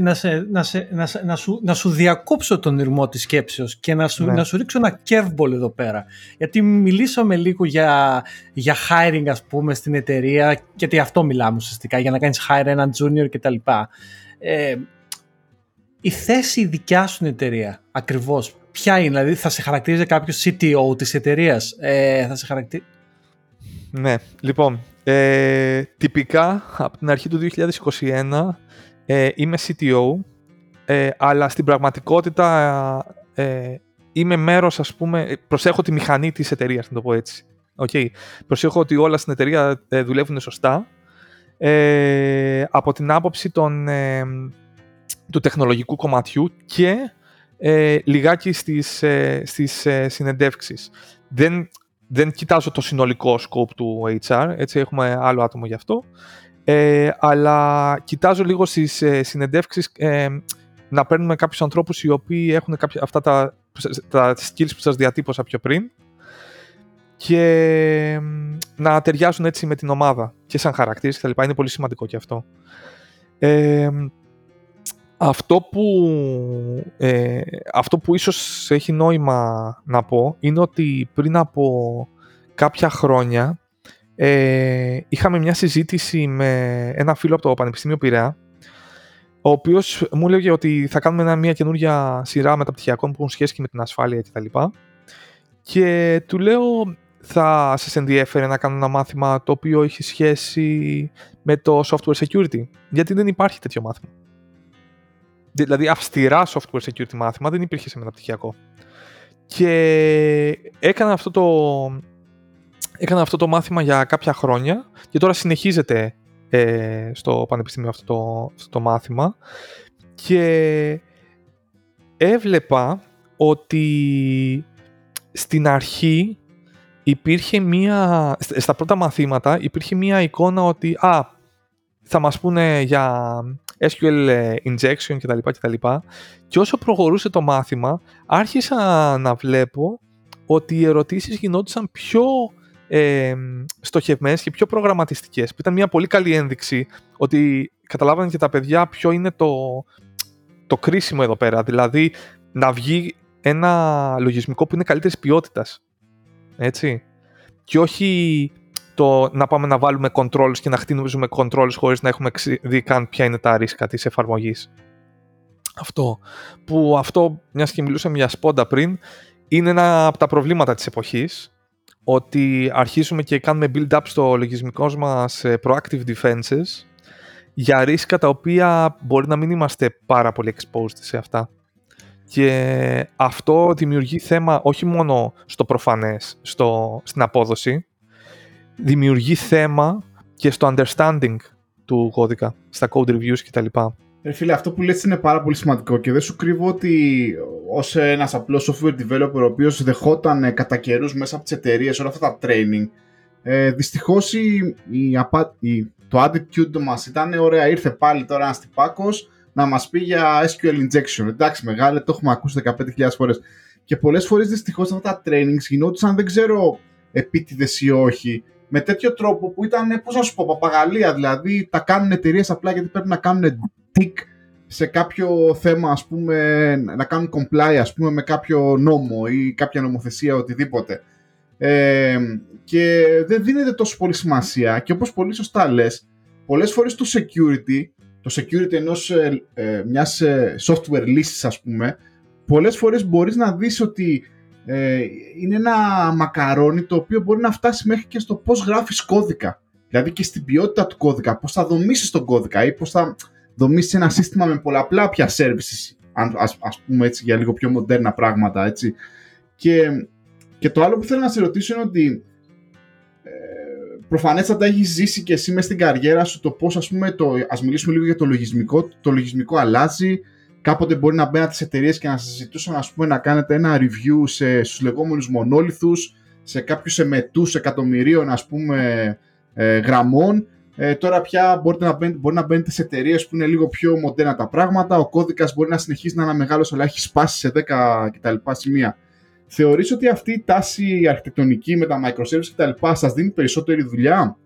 να, σε, να, σε, να, να, σου, να σου διακόψω τον ήρμό της σκέψεως και να σου, ναι. να σου ρίξω ένα curveball εδώ πέρα. Γιατί μιλήσαμε λίγο για, για hiring ας πούμε στην εταιρεία γιατί αυτό μιλάμε ουσιαστικά για να κάνεις hire έναν junior κτλ. Ε, η θέση δικιά σου εταιρεία ακριβώς ποια είναι, δηλαδή θα σε χαρακτηρίζει κάποιος CTO της εταιρείας; Ε, θα σε χαρακτηρίζει... Ναι, λοιπόν, ε, τυπικά από την αρχή του 2021 ε, είμαι CTO, ε, αλλά στην πραγματικότητα ε, είμαι μέρος, ας πούμε, προσέχω τη μηχανή της εταιρείας, να το πω έτσι. Okay. Προσέχω ότι όλα στην εταιρεία ε, δουλεύουν σωστά. Ε, από την άποψη των, ε, του τεχνολογικού κομματιού και ε, λιγάκι στις, ε, στις συνεντεύξεις. Δεν, δεν κοιτάζω το συνολικό scope του HR, έτσι έχουμε άλλο άτομο γι' αυτό. Ε, αλλά κοιτάζω λίγο στις ε, συνεντεύξεις ε, να παίρνουμε κάποιους ανθρώπους οι οποίοι έχουν κάποια, αυτά τα, τα skills που σας διατύπωσα πιο πριν και να ταιριάζουν έτσι με την ομάδα και σαν χαρακτήρες και Είναι πολύ σημαντικό και αυτό. Ε, αυτό που, ε, αυτό που ίσως έχει νόημα να πω είναι ότι πριν από κάποια χρόνια ε, είχαμε μια συζήτηση με ένα φίλο από το Πανεπιστήμιο Πειραιά, ο οποίος μου έλεγε ότι θα κάνουμε μια καινούργια σειρά μεταπτυχιακών που έχουν σχέση και με την ασφάλεια κτλ. Και, και του λέω θα σας ενδιέφερε να κάνω ένα μάθημα το οποίο έχει σχέση με το software security. Γιατί δεν υπάρχει τέτοιο μάθημα. Δηλαδή αυστηρά software security μάθημα δεν υπήρχε σε μεταπτυχιακό. Και έκανα αυτό το, έκανα αυτό το μάθημα για κάποια χρόνια και τώρα συνεχίζεται ε, στο πανεπιστήμιο αυτό το, αυτό το μάθημα και έβλεπα ότι στην αρχή υπήρχε μία, στα πρώτα μαθήματα υπήρχε μία εικόνα ότι α, θα μας πούνε για SQL ε, injection κτλ. κτλ. Και όσο προχωρούσε το μάθημα άρχισα να βλέπω ότι οι ερωτήσεις γινόντουσαν πιο ε, στοχευμένες και πιο προγραμματιστικές. Που ήταν μια πολύ καλή ένδειξη ότι καταλάβανε και τα παιδιά ποιο είναι το, το κρίσιμο εδώ πέρα. Δηλαδή να βγει ένα λογισμικό που είναι καλύτερης ποιότητας. Έτσι. Και όχι το να πάμε να βάλουμε controls και να χτίνουμε controls χωρίς να έχουμε δει καν ποια είναι τα ρίσκα της εφαρμογής. Αυτό. Που αυτό, μιας και μιλούσαμε για σπόντα πριν, είναι ένα από τα προβλήματα της εποχής ότι αρχίζουμε και κάνουμε build-up στο λογισμικός μας proactive defenses για ρίσκα τα οποία μπορεί να μην είμαστε πάρα πολύ exposed σε αυτά. Και αυτό δημιουργεί θέμα όχι μόνο στο προφανές, στο, στην απόδοση, δημιουργεί θέμα και στο understanding του κώδικα, στα code reviews κτλ. Ε, φίλε, αυτό που λες είναι πάρα πολύ σημαντικό και δεν σου κρύβω ότι ως ένας απλός software developer ο οποίος δεχόταν ε, κατά καιρούς μέσα από τις εταιρείες όλα αυτά τα training, ε, δυστυχώς το attitude μας ήταν ωραία. Ήρθε πάλι τώρα ένας τυπάκος να μας πει για SQL injection. Εντάξει, μεγάλε, το έχουμε ακούσει 15.000 φορές. Και πολλές φορές δυστυχώς αυτά τα trainings γινόντουσαν, δεν ξέρω επίτηδες ή όχι, με τέτοιο τρόπο που ήταν, πώς να σου πω, παπαγαλία. Δηλαδή τα κάνουν εταιρείες απλά γιατί πρέπει να κάνουν tick σε κάποιο θέμα, ας πούμε, να κάνουν comply, ας πούμε, με κάποιο νόμο ή κάποια νομοθεσία, οτιδήποτε. Ε, και δεν δίνεται τόσο πολύ σημασία και όπως πολύ σωστά λες, πολλές φορές το security, το security ενός, ε, ε μιας ε, software λύσης, ας πούμε, πολλές φορές μπορείς να δεις ότι ε, είναι ένα μακαρόνι το οποίο μπορεί να φτάσει μέχρι και στο πώς γράφεις κώδικα. Δηλαδή και στην ποιότητα του κώδικα, πώς θα δομήσεις τον κώδικα ή πώς θα δομήσεις ένα σύστημα με πολλαπλά πια services, ας, ας πούμε έτσι, για λίγο πιο μοντέρνα πράγματα, έτσι. Και, και το άλλο που θέλω να σε ρωτήσω είναι ότι ε, προφανέστατα έχεις ζήσει και εσύ μες στην καριέρα σου το πώς, ας πούμε, το, ας μιλήσουμε λίγο για το λογισμικό, το λογισμικό αλλάζει, κάποτε μπορεί να μπαίνατε σε εταιρείες και να σας ζητούσαν ας πούμε, να κάνετε ένα review σε, στους λεγόμενους μονόλιθους, σε κάποιους εμετούς εκατομμυρίων ας πούμε, ε, γραμμών. Ε, τώρα πια μπορείτε να μπαίνετε, μπορεί να μπαίνετε σε εταιρείες που είναι λίγο πιο μοντέρνα τα πράγματα. Ο κώδικας μπορεί να συνεχίσει να είναι μεγάλος αλλά έχει σπάσει σε 10 κτλ. σημεία. Θεωρείς ότι αυτή η τάση αρχιτεκτονική με τα microservices κτλ. σας δίνει περισσότερη δουλειά;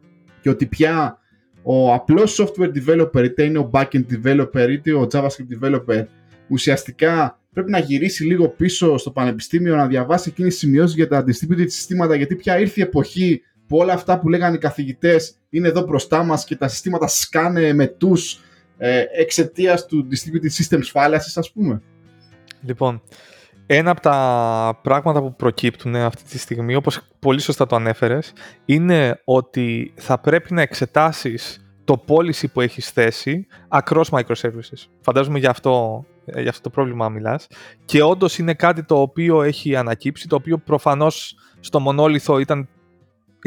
Και ότι πια ο απλός software developer, είτε είναι ο backend developer είτε ο JavaScript developer, ουσιαστικά πρέπει να γυρίσει λίγο πίσω στο πανεπιστήμιο να διαβάσει εκείνες τις σημειώσεις για τα distributed συστήματα, γιατί πια ήρθε η εποχή που όλα αυτά που λέγανε οι καθηγητές είναι εδώ μπροστά μας και τα συστήματα σκάνε με τους ε, εξαιτίας του distributed systems fallacies, ας πούμε. Λοιπόν, ένα από τα πράγματα που προκύπτουν αυτή τη στιγμή, όπως πολύ σωστά το ανέφερες, είναι ότι θα πρέπει να εξετάσεις το policy που έχεις θέσει across microservices. Φαντάζομαι για αυτό, για αυτό το πρόβλημα μιλάς. Και όντως είναι κάτι το οποίο έχει ανακύψει, το οποίο προφανώς στο μονόλιθο ήταν,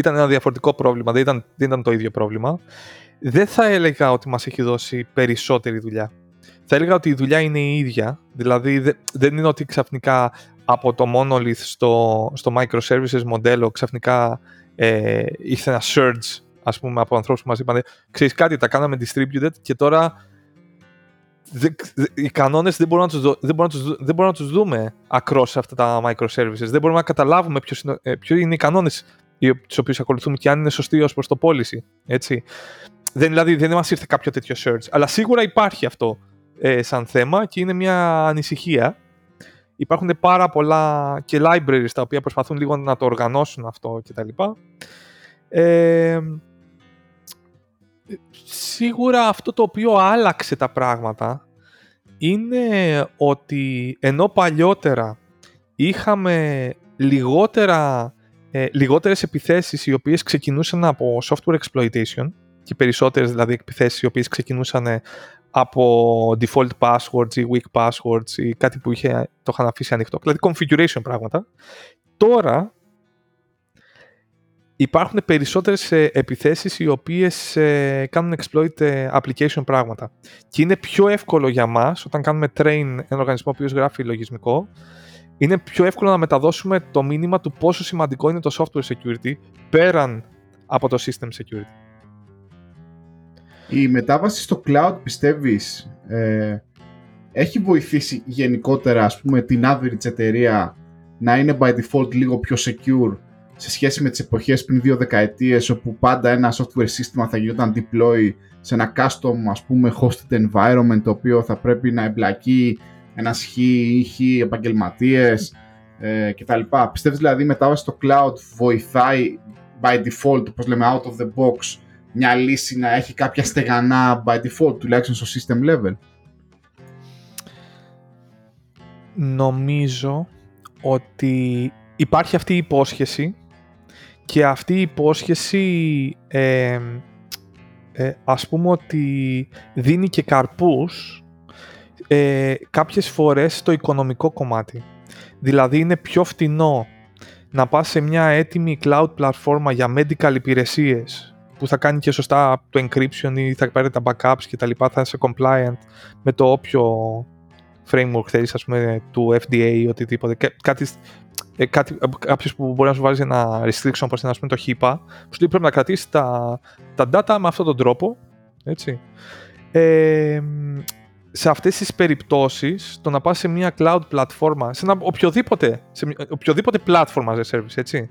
ήταν ένα διαφορετικό πρόβλημα, δεν ήταν, δεν ήταν το ίδιο πρόβλημα. Δεν θα έλεγα ότι μας έχει δώσει περισσότερη δουλειά θα έλεγα ότι η δουλειά είναι η ίδια. Δηλαδή δεν είναι ότι ξαφνικά από το monolith στο, στο microservices μοντέλο ξαφνικά ε, ήρθε ένα surge ας πούμε από ανθρώπους που μας είπαν ξέρεις κάτι τα κάναμε distributed και τώρα οι κανόνες δεν μπορούμε, να τους, δεν, μπορούμε να τους, δεν μπορούμε να τους δούμε across αυτά τα microservices. Δεν μπορούμε να καταλάβουμε ποιος είναι, ε, ποιο είναι οι κανόνες τους οποίους ακολουθούμε και αν είναι σωστοί ως προς το policy. Έτσι. Δεν, δηλαδή δεν μας ήρθε κάποιο τέτοιο surge. Αλλά σίγουρα υπάρχει αυτό ε, σαν θέμα και είναι μια ανησυχία. Υπάρχουν πάρα πολλά και libraries τα οποία προσπαθούν λίγο να το οργανώσουν αυτό κτλ. Ε, σίγουρα αυτό το οποίο άλλαξε τα πράγματα είναι ότι ενώ παλιότερα είχαμε λιγότερα, ε, λιγότερες επιθέσεις οι οποίες ξεκινούσαν από software exploitation και περισσότερες δηλαδή επιθέσεις οι οποίες ξεκινούσαν από default passwords ή weak passwords ή κάτι που είχε, το είχαν αφήσει ανοιχτό, δηλαδή configuration πράγματα. Τώρα υπάρχουν περισσότερες ε, επιθέσεις οι οποίες ε, κάνουν exploit ε, application πράγματα. Και είναι πιο εύκολο για μας, όταν κάνουμε train ένα οργανισμό που γράφει λογισμικό, είναι πιο εύκολο να μεταδώσουμε το μήνυμα του πόσο σημαντικό είναι το software security πέραν από το system security. Η μετάβαση στο cloud πιστεύεις ε, έχει βοηθήσει γενικότερα ας πούμε την average εταιρεία να είναι by default λίγο πιο secure σε σχέση με τις εποχές πριν δύο δεκαετίες όπου πάντα ένα software σύστημα θα γινόταν deploy σε ένα custom ας πούμε hosted environment το οποίο θα πρέπει να εμπλακεί ένα χ ή χ επαγγελματίες ε, κτλ. Πιστεύεις δηλαδή η μετάβαση στο cloud βοηθάει by default, όπως λέμε out of the box, μια λύση να έχει κάποια στεγανά by default, τουλάχιστον στο system level; Νομίζω ότι υπάρχει αυτή η υπόσχεση και αυτή η υπόσχεση ε, ε, ας πούμε ότι δίνει και καρπούς ε, κάποιες φορές στο οικονομικό κομμάτι. Δηλαδή είναι πιο φτηνό να πας σε μια έτοιμη cloud πλατφόρμα για medical υπηρεσίες που θα κάνει και σωστά το encryption ή θα πάρει τα backups και τα λοιπά, θα είσαι compliant με το όποιο framework θέλεις, ας πούμε, του FDA ή οτιδήποτε. Κάτι ε, κάτι, κάποιος που μπορεί να σου βάζει ένα restriction όπως είναι το HIPAA, σου λέει πρέπει να κρατήσεις τα, τα data με αυτόν τον τρόπο. Έτσι. Ε, σε αυτές τις περιπτώσεις, το να πας σε μια cloud πλατφόρμα, σε ένα οποιοδήποτε, σε οποιοδήποτε platform as a service, έτσι,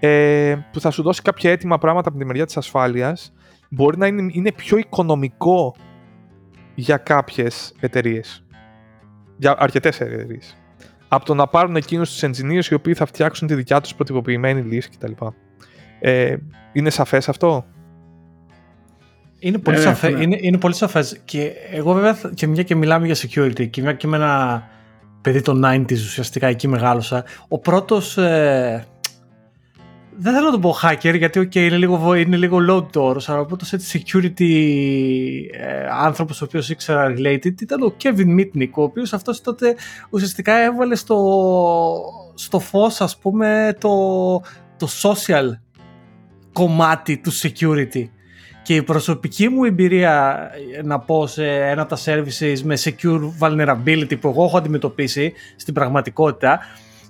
ε, που θα σου δώσει κάποια έτοιμα πράγματα από τη μεριά της ασφάλειας, μπορεί να είναι, είναι πιο οικονομικό για κάποιες εταιρείες. Για αρκετές εταιρείες από το να πάρουν εκείνους τους engineers οι οποίοι θα φτιάξουν τη δικιά τους προτυπωποιημένη λύση κτλ. Ε, είναι σαφές αυτό; Είναι πολύ, ε, σαφέ, ναι. είναι, είναι πολύ σαφές και εγώ βέβαια και μια και μιλάμε για security και μια και με ένα παιδί των 90s ουσιαστικά εκεί μεγάλωσα ο πρώτος ε, δεν θέλω να το πω hacker γιατί okay, είναι, λίγο, είναι λίγο low το αλλά από το security ε, άνθρωπος ο οποίος ήξερα related ήταν ο Kevin Mitnick ο οποίος αυτός τότε ουσιαστικά έβαλε στο, στο φως ας πούμε το, το social κομμάτι του security και η προσωπική μου εμπειρία να πω σε ένα από τα services με secure vulnerability που εγώ έχω αντιμετωπίσει στην πραγματικότητα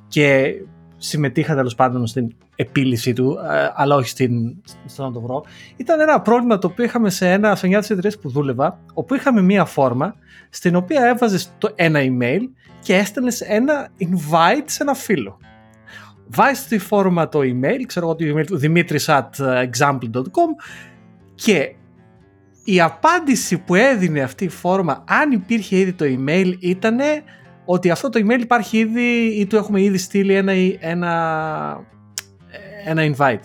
και συμμετείχα τέλος πάντων στην επίλυση του, ε, αλλά όχι στην, στο να το βρω. Ήταν ένα πρόβλημα το οποίο είχαμε σε, ένα, σε μια τη που δούλευα, όπου είχαμε μία φόρμα στην οποία έβαζες ένα email και έστελνες ένα invite σε ένα φίλο. Βάζεις στη φόρμα το email, ξέρω εγώ το email του dimitris.example.com και η απάντηση που έδινε αυτή η φόρμα, αν υπήρχε ήδη το email, ήταν ότι αυτό το email υπάρχει ήδη ή του έχουμε ήδη στείλει ένα, ένα, ένα invite.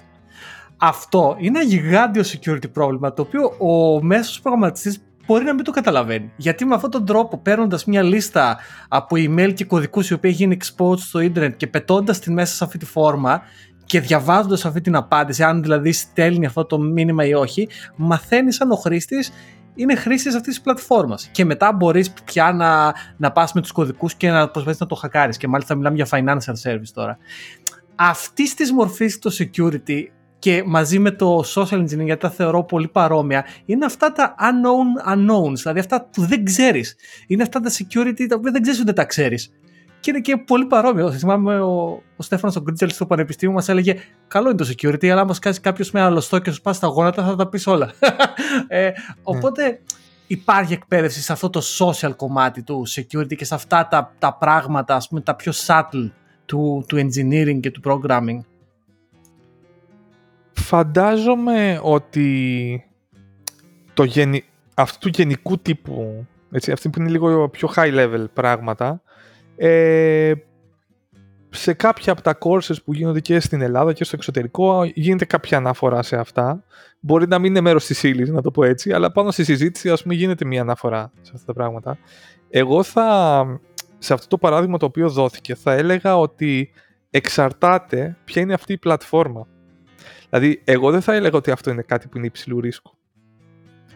Αυτό είναι ένα γιγάντιο security πρόβλημα το οποίο ο μέσος προγραμματιστής μπορεί να μην το καταλαβαίνει. Γιατί με αυτόν τον τρόπο, παίρνοντας μια λίστα από email και κωδικούς οι οποίοι γίνει exposed στο ίντερνετ και πετώντας την μέσα σε αυτή τη φόρμα και διαβάζοντας αυτή την απάντηση, αν δηλαδή στέλνει αυτό το μήνυμα ή όχι, μαθαίνεις σαν ο χρήστης είναι χρήστη αυτής της πλατφόρμας. Και μετά μπορείς πια να, να πας με τους κωδικούς και να προσπαθεί να το χακάρεις. Και μάλιστα μιλάμε για financial service τώρα. Αυτή της μορφής το security και μαζί με το social engineering, γιατί τα θεωρώ πολύ παρόμοια, είναι αυτά τα unknown unknowns, δηλαδή αυτά που δεν ξέρεις. Είναι αυτά τα security τα οποία δεν ξέρεις ούτε τα ξέρεις και είναι και πολύ παρόμοιο. Θυμάμαι ο, ο Στέφανος ο Γκρίτζελ στο Πανεπιστήμιο μας έλεγε: Καλό είναι το security, αλλά άμα κάνει κάποιος με αλωστό και σου πας στα γόνατα, θα τα πεις όλα. ε, οπότε υπάρχει εκπαίδευση σε αυτό το social κομμάτι του security και σε αυτά τα, τα πράγματα, ας πούμε, τα πιο subtle του, του engineering και του programming. Φαντάζομαι ότι το γενι... αυτού του γενικού τύπου, έτσι, αυτή που είναι λίγο πιο high level πράγματα, ε, σε κάποια από τα courses που γίνονται και στην Ελλάδα και στο εξωτερικό γίνεται κάποια αναφορά σε αυτά. Μπορεί να μην είναι μέρος της ύλης, να το πω έτσι, αλλά πάνω στη συζήτηση ας πούμε γίνεται μια αναφορά σε αυτά τα πράγματα. Εγώ θα, σε αυτό το παράδειγμα το οποίο δόθηκε, θα έλεγα ότι εξαρτάται ποια είναι αυτή η πλατφόρμα. Δηλαδή, εγώ δεν θα έλεγα ότι αυτό είναι κάτι που είναι υψηλού ρίσκου.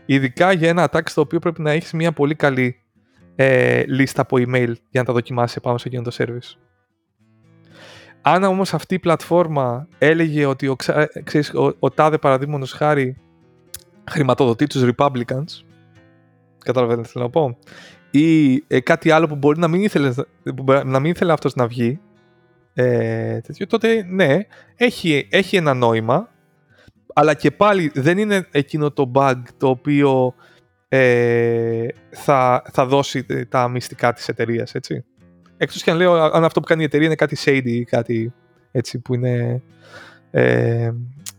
Ειδικά για ένα attack στο οποίο πρέπει να έχεις μια πολύ καλή ε, λίστα από email για να τα δοκιμάσει πάνω σε εκείνο το service. Αν όμως αυτή η πλατφόρμα έλεγε ότι ο, ε, ξέρεις, ο, ο τάδε παραδείγματος χάρη χρηματοδοτεί τους Republicans, καταλαβαίνετε τι θέλω να πω, ή ε, κάτι άλλο που μπορεί να μην ήθελε, να μην ήθελε αυτός να βγει, ε, τέτοιο, τότε ναι, έχει, έχει ένα νόημα, αλλά και πάλι δεν είναι εκείνο το bug το οποίο ε, θα, θα δώσει τα μυστικά της εταιρείας, έτσι. Εκτός και αν λέω αν αυτό που κάνει η εταιρεία είναι κάτι shady ή κάτι έτσι που είναι ε,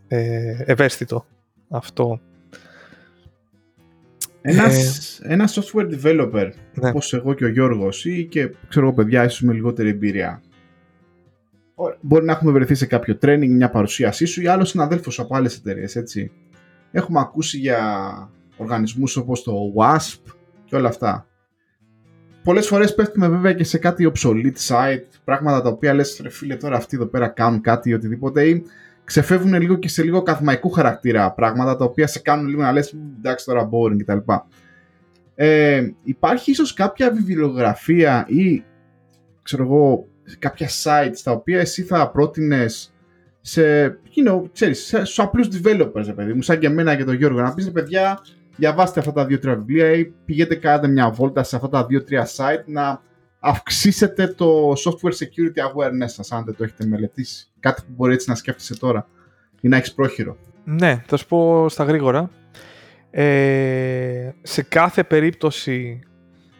ε, ευαίσθητο αυτό. Ένας, ε, ένας software developer, ναι. όπως εγώ και ο Γιώργος ή και ξέρω εγώ παιδιά ίσως με λιγότερη εμπειρία, μπορεί να έχουμε βρεθεί σε κάποιο training, μια παρουσίασή σου ή άλλος συναδέλφος από άλλες εταιρείες, έτσι. Έχουμε ακούσει για οργανισμούς όπως το WASP και όλα αυτά. Πολλές φορές πέφτουμε βέβαια και σε κάτι obsolete site, πράγματα τα οποία λες ρε φίλε τώρα αυτοί εδώ πέρα κάνουν κάτι ή οτιδήποτε ή ξεφεύγουν λίγο και σε λίγο καθημαϊκού χαρακτήρα πράγματα τα οποία σε κάνουν λίγο να λες εντάξει τώρα boring κτλ. Ε, υπάρχει ίσως κάποια βιβλιογραφία ή ξέρω εγώ κάποια sites τα οποία εσύ θα πρότεινες σε, you know, ξέρεις, σε, στους απλούς developers, παιδί μου, σαν και εμένα και τον Γιώργο, να πεις, παιδιά, διαβάστε αυτά τα δύο-τρία βιβλία ή πηγαίνετε κάνετε μια βόλτα σε αυτά τα δύο-τρία site να αυξήσετε το software security awareness σας, αν δεν το έχετε μελετήσει. Κάτι που μπορεί έτσι να σκέφτεσαι τώρα ή να έχεις πρόχειρο. Ναι, θα σου πω στα γρήγορα. Ε, σε κάθε περίπτωση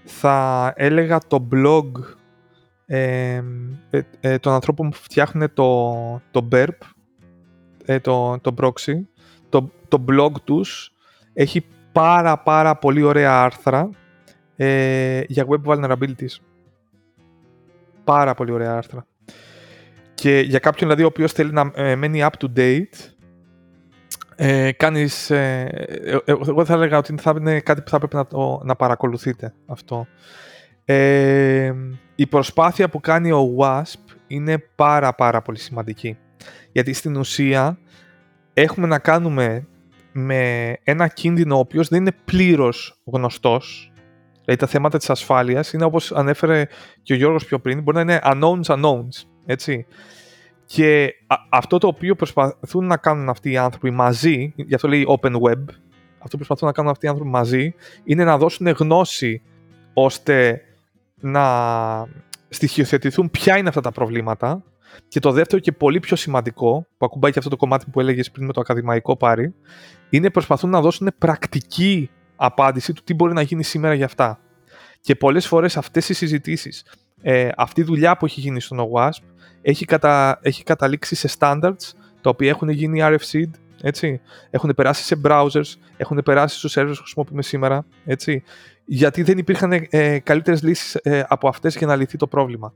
θα έλεγα το blog ε, ε, ε των ανθρώπων που φτιάχνουν το, το BERP, ε, το, το proxy, το, το blog τους έχει πάρα πάρα πολύ ωραία άρθρα ε, για web vulnerabilities. Πάρα πολύ ωραία άρθρα. Και για κάποιον δηλαδή ο οποίος θέλει να ε, μένει up to date, ε, κάνεις, ε, ε, εγώ θα έλεγα ότι θα είναι κάτι που θα πρέπει να, το, να παρακολουθείτε αυτό. η προσπάθεια που κάνει ο WASP είναι πάρα πάρα πολύ σημαντική. Γιατί στην ουσία έχουμε να κάνουμε με ένα κίνδυνο ο οποίος δεν είναι πλήρως γνωστός. Δηλαδή τα θέματα της ασφάλειας είναι όπως ανέφερε και ο Γιώργος πιο πριν, μπορεί να είναι unknowns unknowns, έτσι. Και αυτό το οποίο προσπαθούν να κάνουν αυτοί οι άνθρωποι μαζί, γι' αυτό λέει open web, αυτό που προσπαθούν να κάνουν αυτοί οι άνθρωποι μαζί, είναι να δώσουν γνώση ώστε να στοιχειοθετηθούν ποια είναι αυτά τα προβλήματα και το δεύτερο και πολύ πιο σημαντικό, που ακουμπάει και αυτό το κομμάτι που έλεγες πριν με το ακαδημαϊκό πάρει, είναι προσπαθούν να δώσουν πρακτική απάντηση του τι μπορεί να γίνει σήμερα για αυτά. Και πολλές φορές αυτές οι συζητήσεις, ε, αυτή η δουλειά που έχει γίνει στον OWASP, έχει, κατα, έχει καταλήξει σε standards τα οποία έχουν γίνει RFC, έτσι. Έχουν περάσει σε browsers, έχουν περάσει στους servers που χρησιμοποιούμε σήμερα, έτσι. Γιατί δεν υπήρχαν ε, καλύτερες λύσεις ε, από αυτές για να λυθεί το πρόβλημα.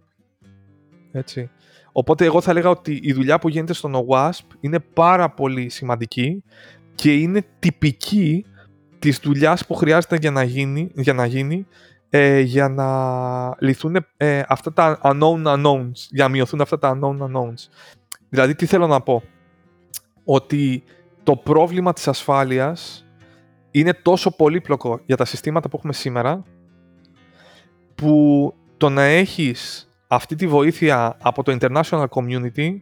Έτσι. Οπότε εγώ θα έλεγα ότι η δουλειά που γίνεται στον OWASP είναι πάρα πολύ σημαντική και είναι τυπική της δουλειάς που χρειάζεται για να γίνει, για να, γίνει, ε, για να λυθούν ε, αυτά τα unknown unknowns, για να μειωθούν αυτά τα unknown unknowns. Δηλαδή τι θέλω να πω, ότι το πρόβλημα της ασφάλειας είναι τόσο πολύπλοκο για τα συστήματα που έχουμε σήμερα που το να έχεις αυτή τη βοήθεια από το international community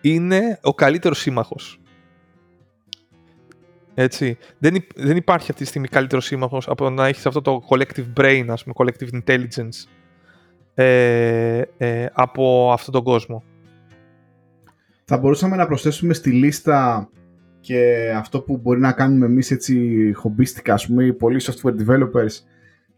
είναι ο καλύτερος σύμμαχος. Έτσι. Δεν, δεν υπάρχει αυτή τη στιγμή καλύτερος σύμμαχος από να έχεις αυτό το collective brain, ας πούμε, collective intelligence ε, ε, από αυτόν τον κόσμο. Θα μπορούσαμε να προσθέσουμε στη λίστα και αυτό που μπορεί να κάνουμε εμείς έτσι χομπίστικα, ας πούμε, οι πολλοί software developers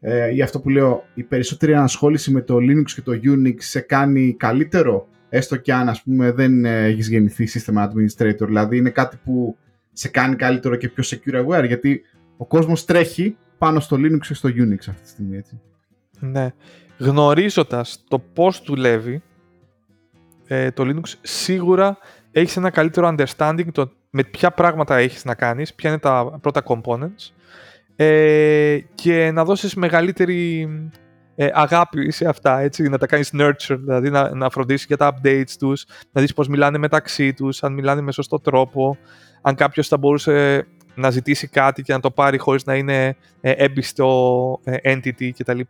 ε, ή αυτό που λέω, η περισσότερη ανασχόληση με το Linux και το Unix σε κάνει καλύτερο, έστω και αν ας πούμε δεν έχεις γεννηθεί system administrator, δηλαδή είναι κάτι που σε κάνει καλύτερο και πιο secure aware, γιατί ο κόσμος τρέχει πάνω στο Linux και στο Unix αυτή τη στιγμή, έτσι. Ναι. Γνωρίζοντας το πώς δουλεύει ε, το Linux, σίγουρα έχεις ένα καλύτερο understanding το με ποια πράγματα έχεις να κάνεις, ποια είναι τα πρώτα components ε, και να δώσεις μεγαλύτερη ε, αγάπη σε αυτά, έτσι, να τα κάνεις nurture, δηλαδή να, να φροντίσεις για τα updates τους, να δεις πώς μιλάνε μεταξύ τους, αν μιλάνε με σωστό τρόπο, αν κάποιος θα μπορούσε να ζητήσει κάτι και να το πάρει χωρίς να είναι ε, έμπιστο ε, entity κτλ.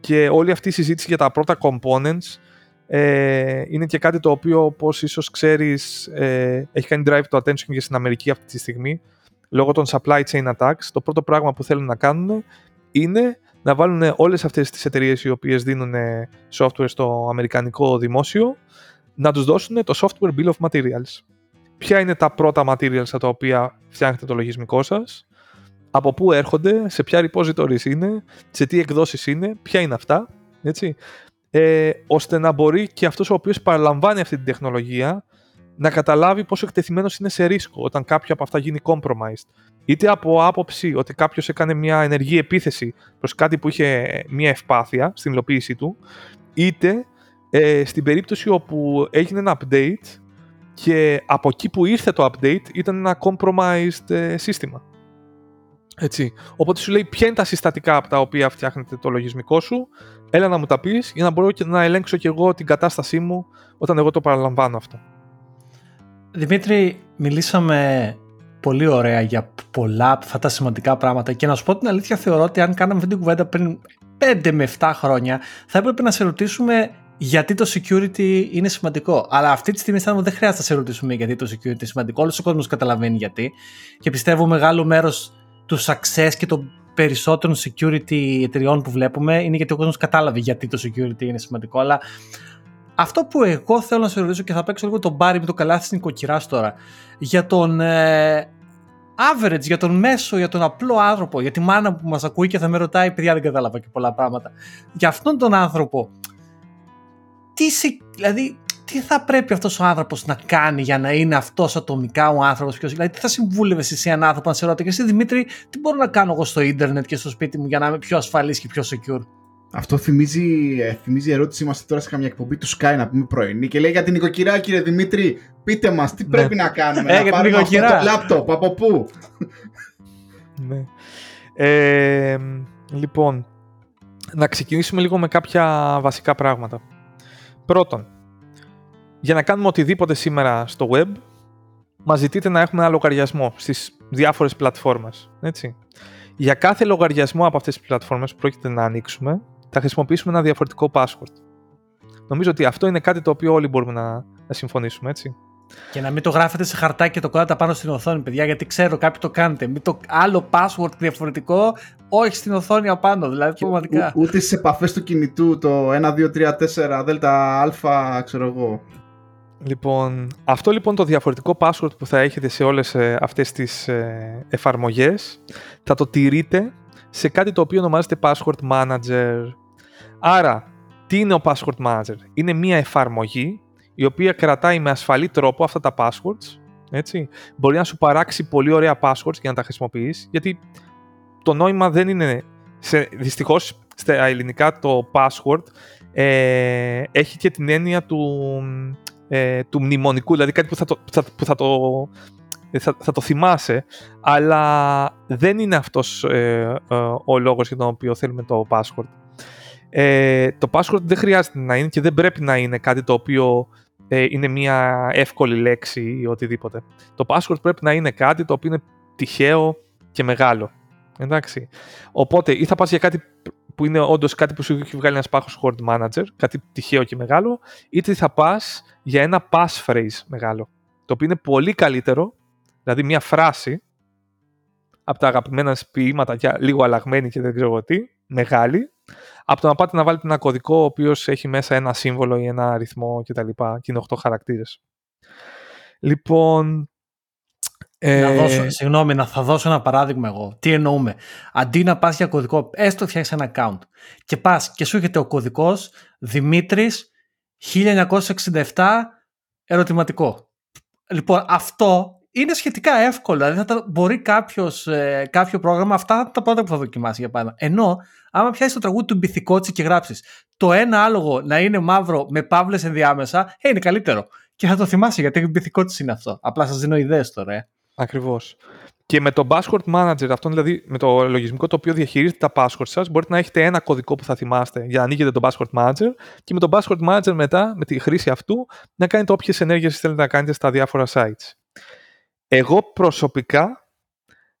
Και όλη αυτή η συζήτηση για τα πρώτα components ε, είναι και κάτι το οποίο, όπως ίσως ξέρεις, ε, έχει κάνει drive το attention και στην Αμερική αυτή τη στιγμή, λόγω των supply chain attacks. Το πρώτο πράγμα που θέλουν να κάνουν είναι να βάλουν όλες αυτές τις εταιρείες οι οποίες δίνουν software στο αμερικανικό δημόσιο, να τους δώσουν το software bill of materials. Ποια είναι τα πρώτα materials τα οποία φτιάχνετε το λογισμικό σας, από πού έρχονται, σε ποια repositories είναι, σε τι εκδόσεις είναι, ποια είναι αυτά, έτσι, ε, ώστε να μπορεί και αυτός ο οποίος παραλαμβάνει αυτή την τεχνολογία να καταλάβει πόσο εκτεθειμένος είναι σε ρίσκο όταν κάποιο από αυτά γίνει compromised. Είτε από άποψη ότι κάποιος έκανε μια ενεργή επίθεση προς κάτι που είχε μια ευπάθεια στην υλοποίησή του, είτε ε, στην περίπτωση όπου έγινε ένα update και από εκεί που ήρθε το update ήταν ένα compromised ε, σύστημα. Έτσι. Οπότε σου λέει ποια είναι τα συστατικά από τα οποία φτιάχνετε το λογισμικό σου, έλα να μου τα πεις για να μπορώ και να ελέγξω και εγώ την κατάστασή μου όταν εγώ το παραλαμβάνω αυτό. Δημήτρη, μιλήσαμε πολύ ωραία για πολλά από αυτά τα σημαντικά πράγματα και να σου πω την αλήθεια θεωρώ ότι αν κάναμε αυτή την κουβέντα πριν 5 με 7 χρόνια θα έπρεπε να σε ρωτήσουμε γιατί το security είναι σημαντικό. Αλλά αυτή τη στιγμή αισθάνομαι δεν χρειάζεται να σε ρωτήσουμε γιατί το security είναι σημαντικό. Όλος ο κόσμος καταλαβαίνει γιατί. Και πιστεύω μεγάλο μέρος του success και των περισσότερων security εταιριών που βλέπουμε είναι γιατί ο κόσμος κατάλαβε γιατί το security είναι σημαντικό. Αλλά αυτό που εγώ θέλω να σε ρωτήσω και θα παίξω λίγο τον μπάρι με το καλάθι στην νοικοκυρά τώρα. Για τον ε, average, για τον μέσο, για τον απλό άνθρωπο, για τη μάνα που μας ακούει και θα με ρωτάει, παιδιά δεν κατάλαβα και πολλά πράγματα. Για αυτόν τον άνθρωπο, τι, δηλαδή, τι θα πρέπει αυτός ο άνθρωπος να κάνει για να είναι αυτός ατομικά ο άνθρωπος πιο Δηλαδή, τι θα συμβούλευες εσύ έναν άνθρωπο να σε ρωτήσει, και εσύ Δημήτρη, τι μπορώ να κάνω εγώ στο ίντερνετ και στο σπίτι μου για να είμαι πιο ασφαλής και πιο secure; Αυτό θυμίζει, ε, θυμίζει ερώτηση. Είμαστε τώρα σε καμιά εκπομπή του Sky να πούμε πρωινή και λέει για την νοικοκυρά, κύριε Δημήτρη, πείτε μας τι πρέπει ναι. να κάνουμε. Ε, να πάρουμε αυτό το λάπτοπ, από πού; ναι. Ε, λοιπόν, να ξεκινήσουμε λίγο με κάποια βασικά πράγματα. Πρώτον, για να κάνουμε οτιδήποτε σήμερα στο web, μας ζητείτε να έχουμε ένα λογαριασμό στις διάφορες πλατφόρμες. Έτσι. Για κάθε λογαριασμό από αυτές τις πλατφόρμες που πρόκειται να ανοίξουμε, θα χρησιμοποιήσουμε ένα διαφορετικό password. Νομίζω ότι αυτό είναι κάτι το οποίο όλοι μπορούμε να, να συμφωνήσουμε, έτσι. Και να μην το γράφετε σε χαρτάκι και το κόλλατε πάνω στην οθόνη, παιδιά, γιατί ξέρω κάποιοι το κάνετε. Μην το άλλο password διαφορετικό, όχι στην οθόνη απάνω, δηλαδή πραγματικά. ούτε στις επαφές του κινητού, το 1, 2, 3, 4, δέλτα α, ξέρω εγώ. Λοιπόν, αυτό λοιπόν το διαφορετικό password που θα έχετε σε όλες ε, αυτές τις ε, εφαρμογές θα το τηρείτε σε κάτι το οποίο ονομάζεται Password Manager. Άρα, τι είναι ο Password Manager? Είναι μια εφαρμογή η οποία κρατάει με ασφαλή τρόπο αυτά τα passwords. Έτσι. Μπορεί να σου παράξει πολύ ωραία passwords για να τα χρησιμοποιείς, γιατί το νόημα δεν είναι... Σε, δυστυχώς, στα ελληνικά το password ε, έχει και την έννοια του, ε, του μνημονικού, δηλαδή κάτι που θα το, που θα το ε, θα, θα το θυμάσαι, αλλά δεν είναι αυτός ε, ε, ο λόγος για τον οποίο θέλουμε το password. Ε, το password δεν χρειάζεται να είναι και δεν πρέπει να είναι κάτι το οποίο είναι μια εύκολη λέξη ή οτιδήποτε. Το password πρέπει να είναι κάτι το οποίο είναι τυχαίο και μεγάλο. Εντάξει. Οπότε ή θα πας για κάτι που είναι όντως κάτι που σου έχει βγάλει ένας password manager, κάτι τυχαίο και μεγάλο, είτε θα πας για ένα passphrase μεγάλο. Το οποίο είναι πολύ καλύτερο δηλαδή μια φράση από τα αγαπημένα ποίηματα, για λίγο αλλαγμένη και δεν ξέρω τι, μεγάλη, από το να πάτε να βάλετε ένα κωδικό ο οποίος έχει μέσα ένα σύμβολο ή ένα αριθμό κτλ. Και, και είναι 8 χαρακτήρες. Λοιπόν, ε... Να δώσω, συγγνώμη, να θα δώσω ένα παράδειγμα εγώ. Τι εννοούμε. Αντί να πας για κωδικό, έστω φτιάξεις ένα account και πας και σου έρχεται ο κωδικός Δημήτρης 1967 ερωτηματικό. Λοιπόν, αυτό είναι σχετικά εύκολο. Δηλαδή, θα μπορεί κάποιος, ε, κάποιο πρόγραμμα αυτά τα πρώτα που θα δοκιμάσει για πάντα. Ενώ, άμα πιάσεις το τραγούδι του Μπιθικότσι και γράψεις το ένα άλογο να είναι μαύρο με παύλες ενδιάμεσα, ε, είναι καλύτερο. Και θα το θυμάσαι γιατί Μπιθικότσι είναι αυτό. Απλά σας δίνω ιδέες τώρα. Ε. Ακριβώς. Και με το password manager, αυτό δηλαδή με το λογισμικό το οποίο διαχειρίζεται τα password σας, μπορείτε να έχετε ένα κωδικό που θα θυμάστε για να ανοίγετε το password manager και με το password manager μετά, με τη χρήση αυτού, να κάνετε όποιες ενέργειες θέλετε να κάνετε στα διάφορα sites. Εγώ προσωπικά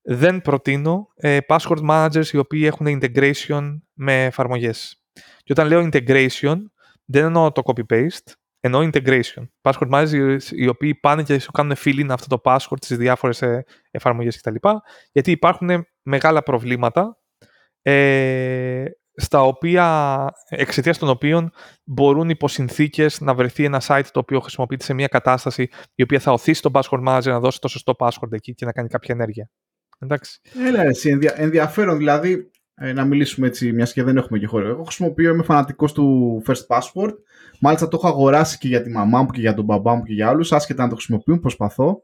δεν προτείνω ε, password managers οι οποίοι έχουν integration με εφαρμογές. Και όταν λέω integration, δεν εννοώ το copy-paste, εννοώ integration. Password managers οι οποίοι πάνε και σου κάνουν fill-in αυτό το password στις διάφορες ε, εφαρμογές κτλ. Γιατί υπάρχουν μεγάλα προβλήματα ε, στα οποία, εξαιτίας των οποίων μπορούν υπό συνθήκες να βρεθεί ένα site το οποίο χρησιμοποιείται σε μια κατάσταση η οποία θα οθήσει τον password manager να δώσει το σωστό password εκεί και να κάνει κάποια ενέργεια. Εντάξει. Έλα, εσύ, ενδια, ενδιαφέρον δηλαδή ε, να μιλήσουμε έτσι, μιας και δεν έχουμε και χώρο. Εγώ χρησιμοποιώ, είμαι φανατικός του First Password. Μάλιστα το έχω αγοράσει και για τη μαμά μου και για τον μπαμπά μου και για άλλους, άσχετα να το χρησιμοποιούν, προσπαθώ.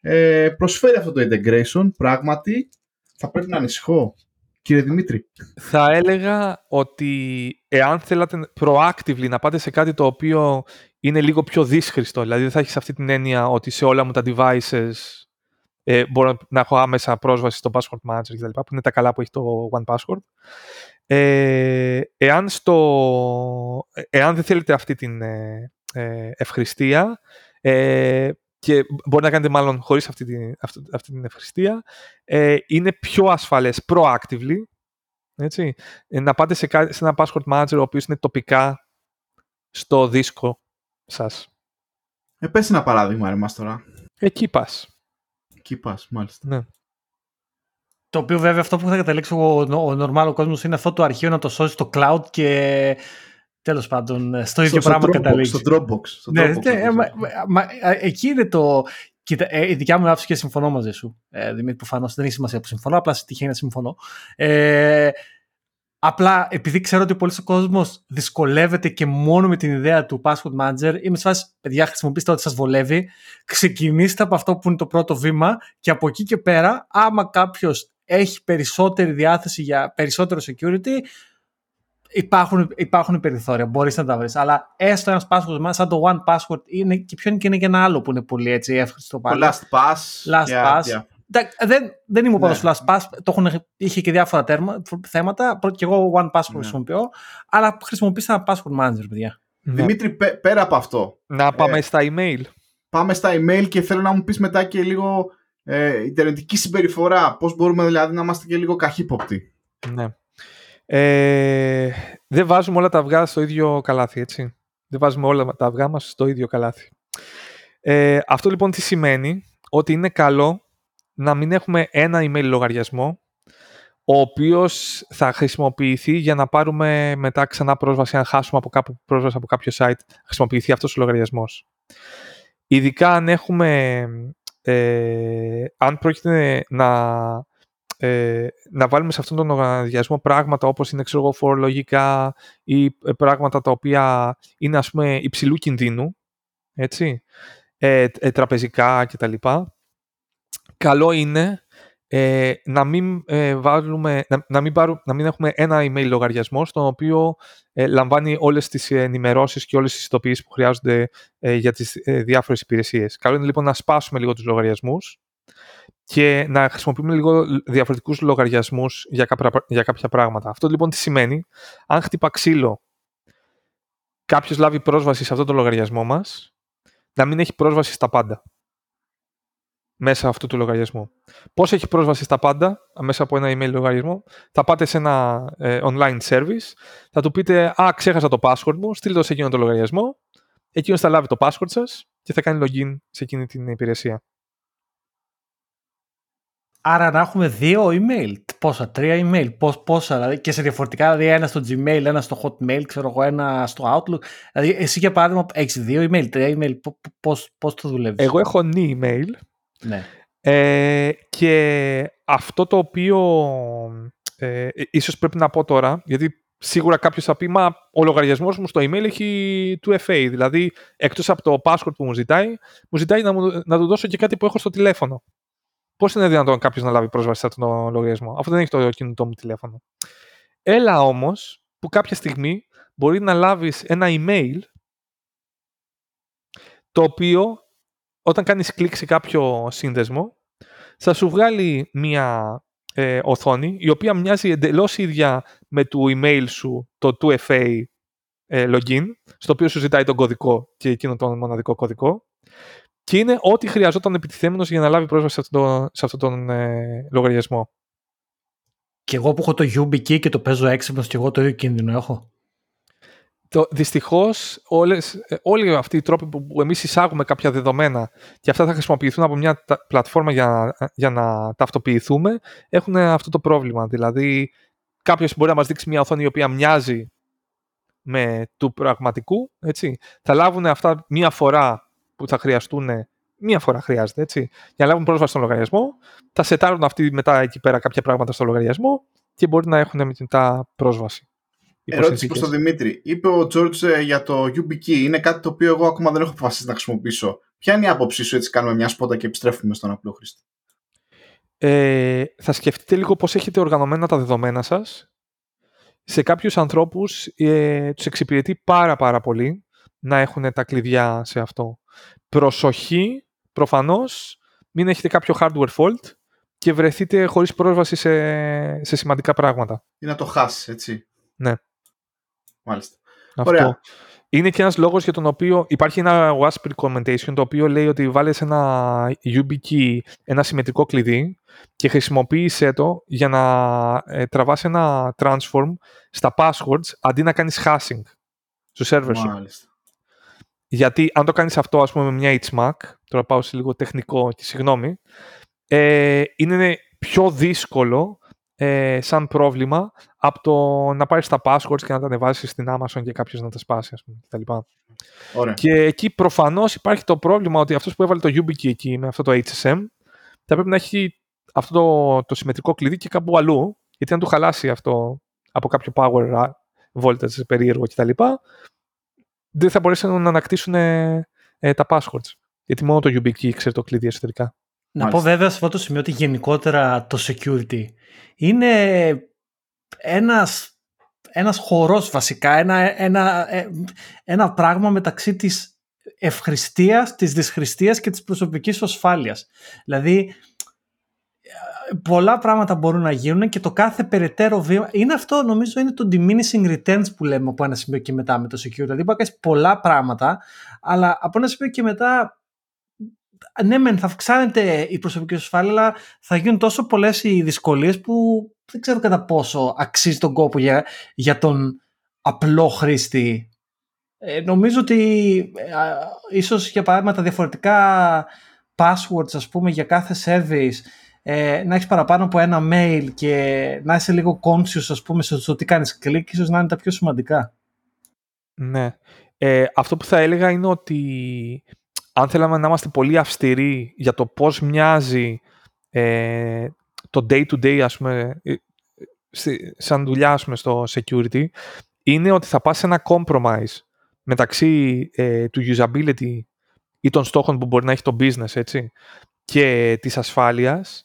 Ε, προσφέρει αυτό το integration, πράγματι. Θα πρέπει να ανησυχώ. Κύριε Δημήτρη. Θα έλεγα ότι εάν θέλατε proactively να πάτε σε κάτι το οποίο είναι λίγο πιο δύσχριστο, δηλαδή δεν θα έχεις αυτή την έννοια ότι σε όλα μου τα devices ε, μπορώ να έχω άμεσα πρόσβαση στο password manager κτλ. που είναι τα καλά που έχει το one password. Ε, εάν, στο, εάν δεν θέλετε αυτή την ε, ε ευχριστία ε, και μπορεί να κάνετε μάλλον χωρίς αυτή την, αυτή, αυτή την ευχριστία, ε, είναι πιο ασφαλές proactively έτσι, να πάτε σε, σε ένα password manager ο οποίος είναι τοπικά στο δίσκο σας. Ε, πες ένα παράδειγμα ρε μας τώρα. Εκεί πας. Εκεί πας, μάλιστα. Ναι. Το οποίο βέβαια αυτό που θα καταλήξει ο, ο normal κόσμος είναι αυτό το αρχείο να το σώσεις στο cloud και τέλος πάντων στο ίδιο στο, πράγμα Dropbox, καταλήξει. Στο Dropbox. Στο ναι, Dropbox, ναι, μα, μα, εκεί είναι το... Κοίτα, ε, η δικιά μου άποψη και συμφωνώ μαζί σου. Ε, Δημήτρη, προφανώ δεν έχει σημασία που συμφωνώ, απλά τυχαίνει να συμφωνώ. Ε, Απλά επειδή ξέρω ότι πολλοί κόσμος δυσκολεύεται και μόνο με την ιδέα του password manager, είμαι σε φάση, παιδιά, χρησιμοποιήστε ό,τι σας βολεύει. Ξεκινήστε από αυτό που είναι το πρώτο βήμα και από εκεί και πέρα, άμα κάποιος έχει περισσότερη διάθεση για περισσότερο security, υπάρχουν, υπάρχουν περιθώρια. Μπορείς να τα βρεις. Αλλά έστω ένας password, σαν το one password, είναι, και ποιο είναι και, είναι και ένα άλλο που είναι πολύ έτσι εύχριστο πάλι. Last pass. Last yeah, pass. Yeah. Δεν, δεν είμαι πάνω ναι. στο LastPass, το έχουν, είχε και διάφορα τέρμα, θέματα, και εγώ OnePass ναι. χρησιμοποιώ, αλλά χρησιμοποιήστε ένα password manager, παιδιά. Ναι. Δημήτρη, πέρα από αυτό. Να πάμε ε, στα email. Πάμε στα email και θέλω να μου πεις μετά και λίγο ε, ιντερνετική συμπεριφορά. Πώς μπορούμε δηλαδή να είμαστε και λίγο καχύποπτοι. Ναι. Ε, δεν βάζουμε όλα τα αυγά στο ίδιο καλάθι, έτσι. Δεν βάζουμε όλα τα αυγά μας στο ίδιο καλάθι. Ε, αυτό λοιπόν τι σημαίνει, ότι είναι καλό να μην έχουμε ένα email λογαριασμό ο οποίος θα χρησιμοποιηθεί για να πάρουμε μετά ξανά πρόσβαση, αν χάσουμε από κάπου πρόσβαση από κάποιο site, χρησιμοποιηθεί αυτός ο λογαριασμός. Ειδικά αν έχουμε, ε, αν πρόκειται να, ε, να βάλουμε σε αυτόν τον λογαριασμό πράγματα όπως είναι ξέρω, φορολογικά ή ε, πράγματα τα οποία είναι ας πούμε υψηλού κινδύνου, έτσι, ε, ε, τραπεζικά κτλ καλό είναι ε, να, μην, ε, βάλουμε, να, να, μην πάρου, να μην έχουμε ένα email λογαριασμό στον οποίο ε, λαμβάνει όλες τις ενημερώσεις και όλες τις ιστοποιήσεις που χρειάζονται ε, για τις ε, διάφορες υπηρεσίες. Καλό είναι λοιπόν να σπάσουμε λίγο τους λογαριασμούς και να χρησιμοποιούμε λίγο διαφορετικούς λογαριασμούς για κάποια, για κάποια πράγματα. Αυτό λοιπόν τι σημαίνει, αν χτυπά ξύλο κάποιος λάβει πρόσβαση σε αυτό το λογαριασμό μας, να μην έχει πρόσβαση στα πάντα μέσα αυτού του λογαριασμού. Πώς έχει πρόσβαση στα πάντα μέσα από ένα email λογαριασμό, θα πάτε σε ένα ε, online service, θα του πείτε Α, ξέχασα το password μου, στείλτε το σε εκείνο το λογαριασμό. Εκείνος θα λάβει το password σας και θα κάνει login σε εκείνη την υπηρεσία. Άρα να έχουμε δύο email. Πόσα, τρία email. Πώς, πόσα, δηλαδή και σε διαφορετικά, δηλαδή ένα στο Gmail, ένα στο Hotmail, ξέρω εγώ, ένα στο Outlook. Δηλαδή εσύ για παράδειγμα έχεις δύο email, τρία email. Πώς, πώς το δουλεύεις; Εγώ έχω νη email ναι. Ε, και αυτό το οποίο ε, ίσως πρέπει να πω τώρα, γιατί σίγουρα κάποιος θα πει, μα ο λογαριασμός μου στο email έχει 2FA, δηλαδή εκτός από το password που μου ζητάει, μου ζητάει να, μου, να του δώσω και κάτι που έχω στο τηλέφωνο. Πώς είναι δυνατόν κάποιος να λάβει πρόσβαση σε αυτόν τον λογαριασμό, αφού δεν έχει το κινητό μου τηλέφωνο. Έλα όμως που κάποια στιγμή μπορεί να λάβεις ένα email το οποίο όταν κάνεις κλικ σε κάποιο σύνδεσμο, θα σου βγάλει μία ε, οθόνη η οποία μοιάζει εντελώς ίδια με το email σου, το 2FA ε, login, στο οποίο σου ζητάει τον κωδικό και εκείνο τον μοναδικό κωδικό. Και είναι ό,τι χρειαζόταν επιτιθέμενος για να λάβει πρόσβαση σε αυτόν τον, σε αυτόν τον ε, λογαριασμό. Και εγώ που έχω το YubiKey και το παίζω έξυπνος και εγώ το ίδιο κίνδυνο έχω. Το, δυστυχώς όλες, ε, όλοι αυτοί οι τρόποι που, που εμείς εισάγουμε κάποια δεδομένα και αυτά θα χρησιμοποιηθούν από μια πλατφόρμα για, για να ταυτοποιηθούμε έχουν αυτό το πρόβλημα. Δηλαδή κάποιος μπορεί να μας δείξει μια οθόνη η οποία μοιάζει με του πραγματικού, έτσι. Θα λάβουν αυτά μία φορά που θα χρειαστούν, μία φορά χρειάζεται, έτσι, για να λάβουν πρόσβαση στον λογαριασμό. Θα σετάρουν αυτοί μετά εκεί πέρα κάποια πράγματα στο λογαριασμό και μπορεί να έχουν μετά πρόσβαση. Ερώτηση προς τον Δημήτρη. Είπε ο Τζόρτζ ε, για το YubiKey. Είναι κάτι το οποίο εγώ ακόμα δεν έχω αποφασίσει να χρησιμοποιήσω. Ποια είναι η άποψή σου, έτσι κάνουμε μια σπότα και επιστρέφουμε στον απλό χρήστη; Ε, θα σκεφτείτε λίγο πώς έχετε οργανωμένα τα δεδομένα σας σε κάποιους ανθρώπους ε, τους εξυπηρετεί πάρα πάρα πολύ να έχουν τα κλειδιά σε αυτό. Προσοχή, προφανώς, μην έχετε κάποιο hardware fault και βρεθείτε χωρίς πρόσβαση σε, σε σημαντικά πράγματα. Ή να το χάσεις, έτσι. Ναι. Μάλιστα. Αυτό. Ωραία. Είναι και ένας λόγος για τον οποίο υπάρχει ένα WASP recommendation το οποίο λέει ότι βάλεις ένα YubiKey, ένα συμμετρικό κλειδί και χρησιμοποίησέ το για να ε, τραβάς ένα transform στα passwords αντί να κάνεις hashing στο server σου. Γιατί αν το κάνεις αυτό ας πούμε με μια HMAC, τώρα πάω σε λίγο τεχνικό και συγγνώμη, ε, είναι πιο δύσκολο ε, σαν πρόβλημα από το να πάρεις τα passwords και να τα ανεβάσεις στην Amazon και κάποιο να τα σπάσεις, ας πούμε, κτλ. Ωραία. Και εκεί προφανώς υπάρχει το πρόβλημα ότι αυτός που έβαλε το YubiKey εκεί με αυτό το HSM θα πρέπει να έχει αυτό το, το συμμετρικό κλειδί και κάπου αλλού, γιατί αν του χαλάσει αυτό από κάποιο power voltage περίεργο κτλ. Δεν θα μπορέσουν να ανακτήσουν ε, ε, τα passwords. Γιατί μόνο το YubiKey ξέρει το κλειδί εσωτερικά. Να πω βέβαια σε αυτό το σημείο ότι γενικότερα το security είναι ένας, ένας χορός βασικά, ένα, ένα, ε, ένα πράγμα μεταξύ της ευχριστίας, της δυσχριστίας και της προσωπικής ασφάλειας. Δηλαδή πολλά πράγματα μπορούν να γίνουν και το κάθε περαιτέρω βήμα. Είναι αυτό, νομίζω, είναι το diminishing returns που λέμε από ένα σημείο και μετά με το security. Δηλαδή, μπορεί να κάνεις πολλά πράγματα, αλλά από ένα σημείο και μετά ναι, μεν θα αυξάνεται η προσωπική σου ασφάλεια, αλλά θα γίνουν τόσο πολλές οι δυσκολίες που δεν ξέρω κατά πόσο αξίζει τον κόπο για, για τον απλό χρήστη. Ε, νομίζω ότι ε, ίσως για παράδειγμα τα διαφορετικά passwords ας πούμε για κάθε service ε, να έχεις παραπάνω από ένα mail και να είσαι λίγο conscious ας πούμε στο τι κάνεις κλικ ίσως να είναι τα πιο σημαντικά. Ναι. Ε, αυτό που θα έλεγα είναι ότι αν θέλαμε να είμαστε πολύ αυστηροί για το πώς μοιάζει ε, το day-to-day, ας πούμε, ε, σαν δουλειά ας πούμε, στο security, είναι ότι θα πας σε ένα compromise μεταξύ ε, του usability ή των στόχων που μπορεί να έχει το business, έτσι, και της ασφάλειας,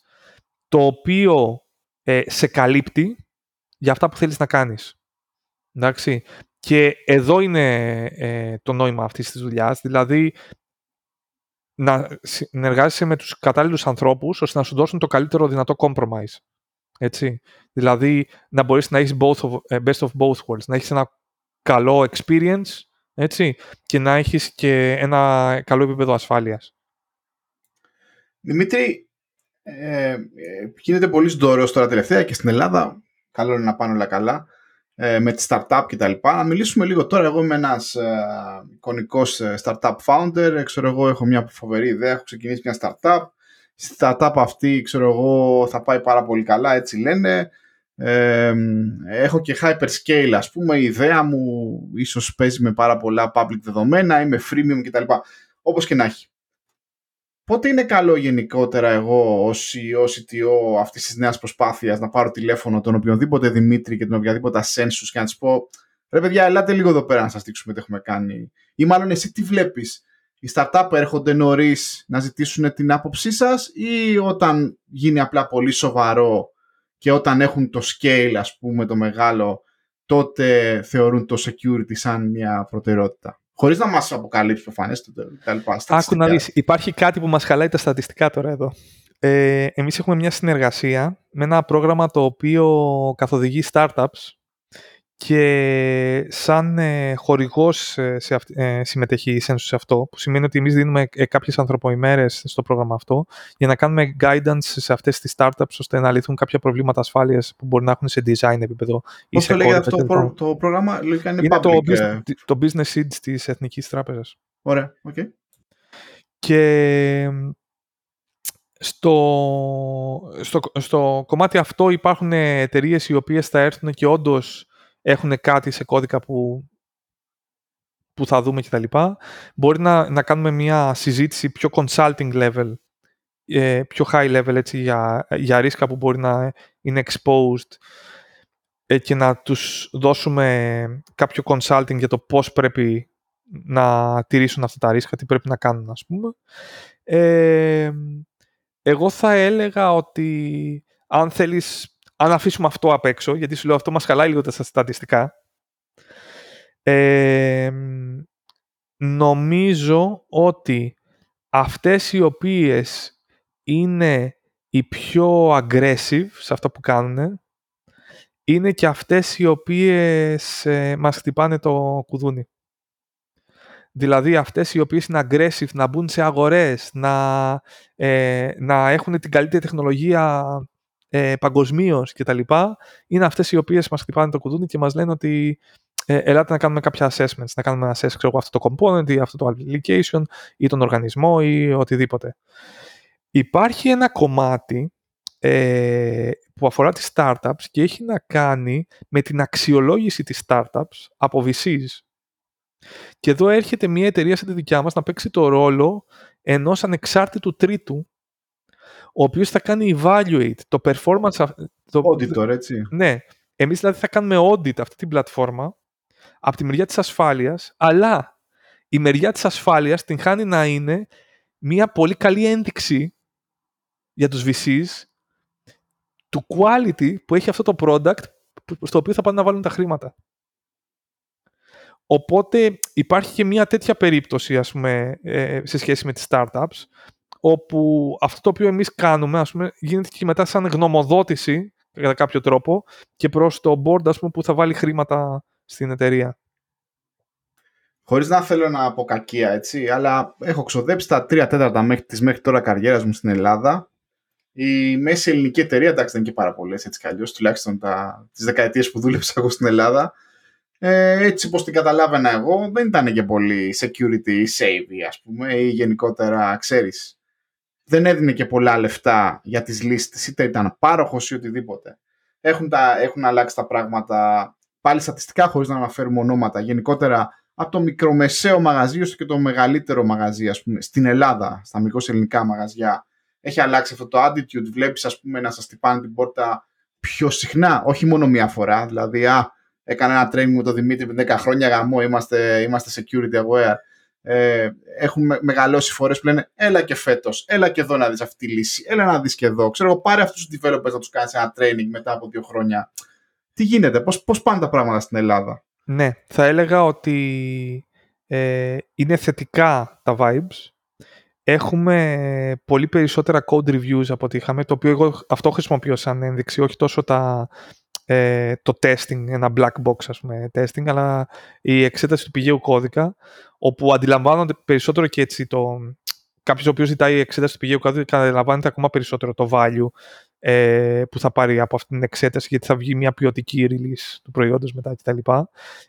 το οποίο ε, σε καλύπτει για αυτά που θέλεις να κάνεις. Εντάξει. Και εδώ είναι το νόημα αυτής της δουλειάς, δηλαδή να συνεργάζεσαι με τους κατάλληλους ανθρώπους ώστε να σου δώσουν το καλύτερο δυνατό compromise. Έτσι. Δηλαδή να μπορείς να έχεις both of, ε, best of both worlds, να έχεις ένα καλό experience έτσι, και να έχεις και ένα καλό επίπεδο ασφάλειας. Δημήτρη, ε, ε γίνεται πολύ δωρεός τώρα τελευταία και στην Ελλάδα. Καλό είναι να πάνε όλα καλά. Ε, με τη startup κτλ. Να μιλήσουμε λίγο τώρα. Εγώ είμαι ένας ε, εικονικός ε, startup founder. Ξέρω εγώ έχω μια φοβερή ιδέα. Έχω ξεκινήσει μια startup. Στη startup αυτή ξέρω εγώ θα πάει πάρα πολύ καλά. Έτσι λένε. Ε, έχω και hyperscale ας πούμε. Η ιδέα μου ίσως παίζει με πάρα πολλά public δεδομένα. Είμαι freemium κτλ. Όπως και να έχει. Πότε είναι καλό γενικότερα εγώ ως CEO, CTO αυτής της νέας προσπάθειας να πάρω τηλέφωνο τον οποιονδήποτε Δημήτρη και τον οποιαδήποτε Ascensus και να του πω ρε παιδιά, ελάτε λίγο εδώ πέρα να σας δείξουμε τι έχουμε κάνει. Ή μάλλον εσύ τι βλέπεις. Οι startup έρχονται νωρίς να ζητήσουν την άποψή σας ή όταν γίνει απλά πολύ σοβαρό και όταν έχουν το scale, ας πούμε, το μεγάλο, τότε θεωρούν το security σαν μια προτεραιότητα; Χωρίς να μας αποκαλύψει προφανές τα λοιπά. Άκου να δεις, υπάρχει κάτι που μας χαλάει τα στατιστικά τώρα εδώ. Ε, εμείς έχουμε μια συνεργασία με ένα πρόγραμμα το οποίο καθοδηγεί startups και σαν ε, χορηγός ε, σε ε, συμμετέχει η Census σε αυτό, που σημαίνει ότι εμείς δίνουμε ε, κάποιες ανθρωποημέρες στο πρόγραμμα αυτό για να κάνουμε guidance σε αυτές τις startups ώστε να λυθούν κάποια προβλήματα ασφάλειας που μπορεί να έχουν σε design επίπεδο ή σε το αυτό το, το πρόγραμμα, λογικά είναι, είναι public, το, ε. το Business Seeds της Εθνικής Τράπεζας. Ωραία, OK. Okay. Και στο, στο, στο κομμάτι αυτό υπάρχουν εταιρείες οι οποίες θα έρθουν και όντως έχουν κάτι σε κώδικα που, που θα δούμε κτλ. Μπορεί να, να κάνουμε μια συζήτηση πιο consulting level, ε, πιο high level έτσι, για, για ρίσκα που μπορεί να είναι exposed ε, και να τους δώσουμε κάποιο consulting για το πώς πρέπει να τηρήσουν αυτά τα ρίσκα, τι πρέπει να κάνουν ας πούμε. Ε, εγώ θα έλεγα ότι αν θέλεις αν αφήσουμε αυτό απ' έξω, γιατί σου λέω αυτό μας χαλάει λίγο τα στατιστικά, ε, νομίζω ότι αυτές οι οποίες είναι οι πιο aggressive σε αυτό που κάνουν, είναι και αυτές οι οποίες ε, μας χτυπάνε το κουδούνι. Δηλαδή αυτές οι οποίες είναι aggressive, να μπουν σε αγορές, να, ε, να έχουν την καλύτερη τεχνολογία ε, παγκοσμίως κτλ. είναι αυτές οι οποίες μας χτυπάνε το κουδούνι και μας λένε ότι ε, ελάτε να κάνουμε κάποια assessments, να κάνουμε ένα assess ξέρω, αυτό το component ή αυτό το application ή τον οργανισμό ή οτιδήποτε. Υπάρχει ένα κομμάτι ε, που αφορά τις startups και έχει να κάνει με την αξιολόγηση της startups από VCs. Και εδώ έρχεται μια εταιρεία σαν τη δικιά μας να παίξει το ρόλο ενός ανεξάρτητου τρίτου ο οποίος θα κάνει evaluate το performance... Το, Auditor, έτσι. Ναι. Εμείς δηλαδή θα κάνουμε audit αυτή την πλατφόρμα από τη μεριά της ασφάλειας, αλλά η μεριά της ασφάλειας την χάνει να είναι μια πολύ καλή ένδειξη για τους VCs του quality που έχει αυτό το product στο οποίο θα πάνε να βάλουν τα χρήματα. Οπότε υπάρχει και μια τέτοια περίπτωση ας πούμε, ε, σε σχέση με τις startups όπου αυτό το οποίο εμείς κάνουμε ας πούμε, γίνεται και μετά σαν γνωμοδότηση κατά κάποιο τρόπο και προς το board ας πούμε, που θα βάλει χρήματα στην εταιρεία. Χωρίς να θέλω να πω κακία, έτσι, αλλά έχω ξοδέψει τα τρία τέταρτα μέχρι, της μέχρι τώρα καριέρας μου στην Ελλάδα. Η μέση ελληνική εταιρεία, εντάξει δεν είναι και πάρα πολλές έτσι κι αλλιώς, τουλάχιστον τα, τις δεκαετίες που δούλεψα εγώ στην Ελλάδα, ε, έτσι όπως την καταλάβαινα εγώ, δεν ήταν και πολύ security ή savvy, ας πούμε, ή γενικότερα, ξέρεις, δεν έδινε και πολλά λεφτά για τις λίστες, είτε ήταν πάροχος ή οτιδήποτε. Έχουν, τα, έχουν αλλάξει τα πράγματα πάλι στατιστικά χωρίς να αναφέρουμε ονόματα. Γενικότερα από το μικρομεσαίο μαγαζί όσο και το μεγαλύτερο μαγαζί ας πούμε, στην Ελλάδα, στα μικρός ελληνικά μαγαζιά. Έχει αλλάξει αυτό το attitude. Βλέπεις ας πούμε να σας τυπάνε την πόρτα πιο συχνά, όχι μόνο μία φορά. Δηλαδή, α, έκανα ένα training με τον Δημήτρη με 10 χρόνια γαμό, είμαστε, είμαστε security aware ε, έχουν μεγαλώσει φορές που λένε έλα και φέτος, έλα και εδώ να δεις αυτή τη λύση, έλα να δεις και εδώ. Ξέρω εγώ, πάρε αυτούς τους developers να τους κάνεις ένα training μετά από δύο χρόνια. Τι γίνεται, πώς πώς πάνε τα πράγματα στην Ελλάδα; Ναι, θα έλεγα ότι ε, είναι θετικά τα vibes. Έχουμε πολύ περισσότερα code reviews από ό,τι είχαμε, το οποίο εγώ αυτό χρησιμοποιώ σαν ένδειξη, όχι τόσο τα, ε, το testing, ένα black box ας πούμε testing, αλλά η εξέταση του πηγαίου κώδικα, όπου αντιλαμβάνονται περισσότερο και έτσι το... Κάποιος ο οποίος ζητάει η εξέταση του πηγαίου κώδικα αντιλαμβάνεται ακόμα περισσότερο το value ε, που θα πάρει από αυτή την εξέταση, γιατί θα βγει μια ποιοτική release του προϊόντος μετά κτλ.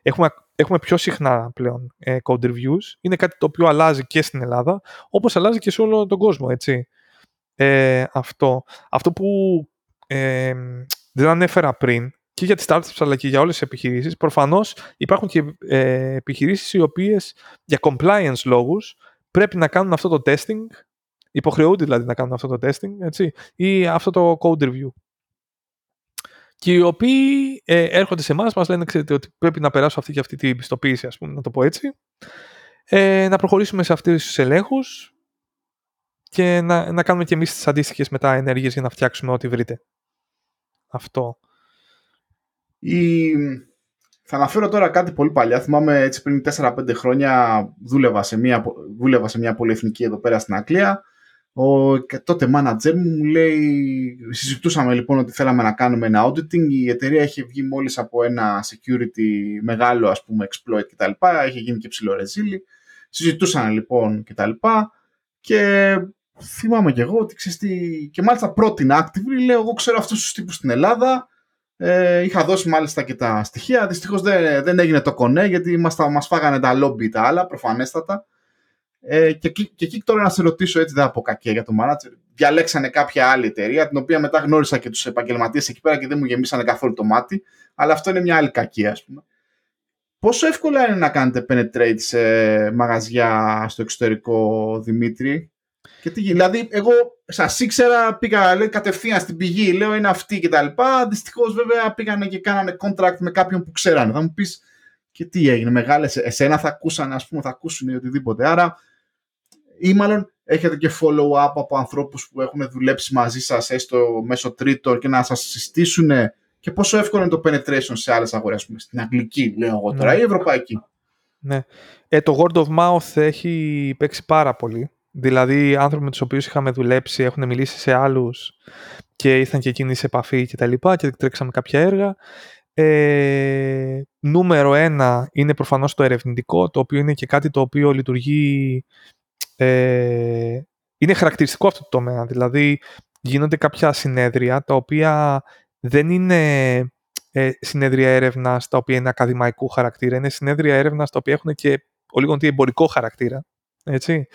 Έχουμε, έχουμε πιο συχνά πλέον ε, code reviews. Είναι κάτι το οποίο αλλάζει και στην Ελλάδα, όπως αλλάζει και σε όλο τον κόσμο, έτσι. Ε, αυτό. αυτό που ε, δεν ανέφερα πριν και για τις startups αλλά και για όλες τις επιχειρήσεις, προφανώς υπάρχουν και ε, επιχειρήσεις οι οποίες για compliance λόγους πρέπει να κάνουν αυτό το testing, υποχρεούνται δηλαδή να κάνουν αυτό το testing, έτσι, ή αυτό το code review. Και οι οποίοι ε, έρχονται σε εμάς, μας λένε ξέρετε, ότι πρέπει να περάσω αυτή και αυτή την πιστοποίηση, ας πούμε, να το πω έτσι. Ε, να προχωρήσουμε σε αυτούς τους ελέγχους και να, να κάνουμε και εμείς τις αντίστοιχες μετά ενέργειε για να φτιάξουμε ό,τι βρείτε αυτό. Η... Θα αναφέρω τώρα κάτι πολύ παλιά. Θυμάμαι έτσι πριν 4-5 χρόνια δούλευα σε, μια, δούλευα σε μια πολυεθνική εδώ πέρα στην Αγγλία ο τότε manager μου μου λέει, συζητούσαμε λοιπόν ότι θέλαμε να κάνουμε ένα auditing, η εταιρεία είχε βγει μόλις από ένα security μεγάλο ας πούμε exploit κτλ. Είχε γίνει και ψηλό ρεζίλι. Συζητούσαν λοιπόν κτλ. Και θυμάμαι και εγώ ότι ξέρεις τι... Και μάλιστα πρώτη actively λέω εγώ ξέρω αυτούς τους τύπους στην Ελλάδα ε, είχα δώσει μάλιστα και τα στοιχεία. Δυστυχώς δεν, δεν έγινε το κονέ γιατί μας, μας φάγανε τα lobby τα άλλα προφανέστατα. Ε, και, και, και εκεί τώρα να σε ρωτήσω έτσι, δεν από κακία για το manager. Διαλέξανε κάποια άλλη εταιρεία, την οποία μετά γνώρισα και τους επαγγελματίες εκεί πέρα και δεν μου γεμίσανε καθόλου το μάτι. Αλλά αυτό είναι μια άλλη κακία, ας πούμε. Πόσο εύκολα είναι να κάνετε penetrate σε μαγαζιά στο εξωτερικό, Δημήτρη, και τι γίνει. Δηλαδή, εγώ σας ήξερα, πήγα λέει, κατευθείαν στην πηγή, λέω είναι αυτή κτλ. Δυστυχώς, βέβαια, πήγανε και κάνανε contract με κάποιον που ξέρανε. Θα μου πεις, και τι έγινε, μεγάλες, εσένα θα ακούσαν, ας πούμε, θα ακούσουν ή οτιδήποτε. Άρα, ή μάλλον έχετε και follow-up από ανθρώπους που έχουν δουλέψει μαζί σας έστω μέσω τρίτο και να σας συστήσουν και πόσο εύκολο είναι το penetration σε άλλες αγορές, πούμε, στην αγγλική λέω εγώ τώρα ναι. ή ευρωπαϊκή; Ναι. Ε, το word of mouth έχει παίξει πάρα πολύ. Δηλαδή, οι άνθρωποι με τους οποίους είχαμε δουλέψει έχουν μιλήσει σε άλλους και ήρθαν και εκείνοι σε επαφή και τα λοιπά και τρέξαμε κάποια έργα. Ε, νούμερο ένα είναι προφανώς το ερευνητικό, το οποίο είναι και κάτι το οποίο λειτουργεί ε, είναι χαρακτηριστικό αυτό το τομέα. Δηλαδή, γίνονται κάποια συνέδρια τα οποία δεν είναι ε, συνέδρια έρευνας τα οποία είναι ακαδημαϊκού χαρακτήρα, είναι συνέδρια έρευνας τα οποία έχουν και ο λίγο εμπορικό χαρακτήρα. Έτσι.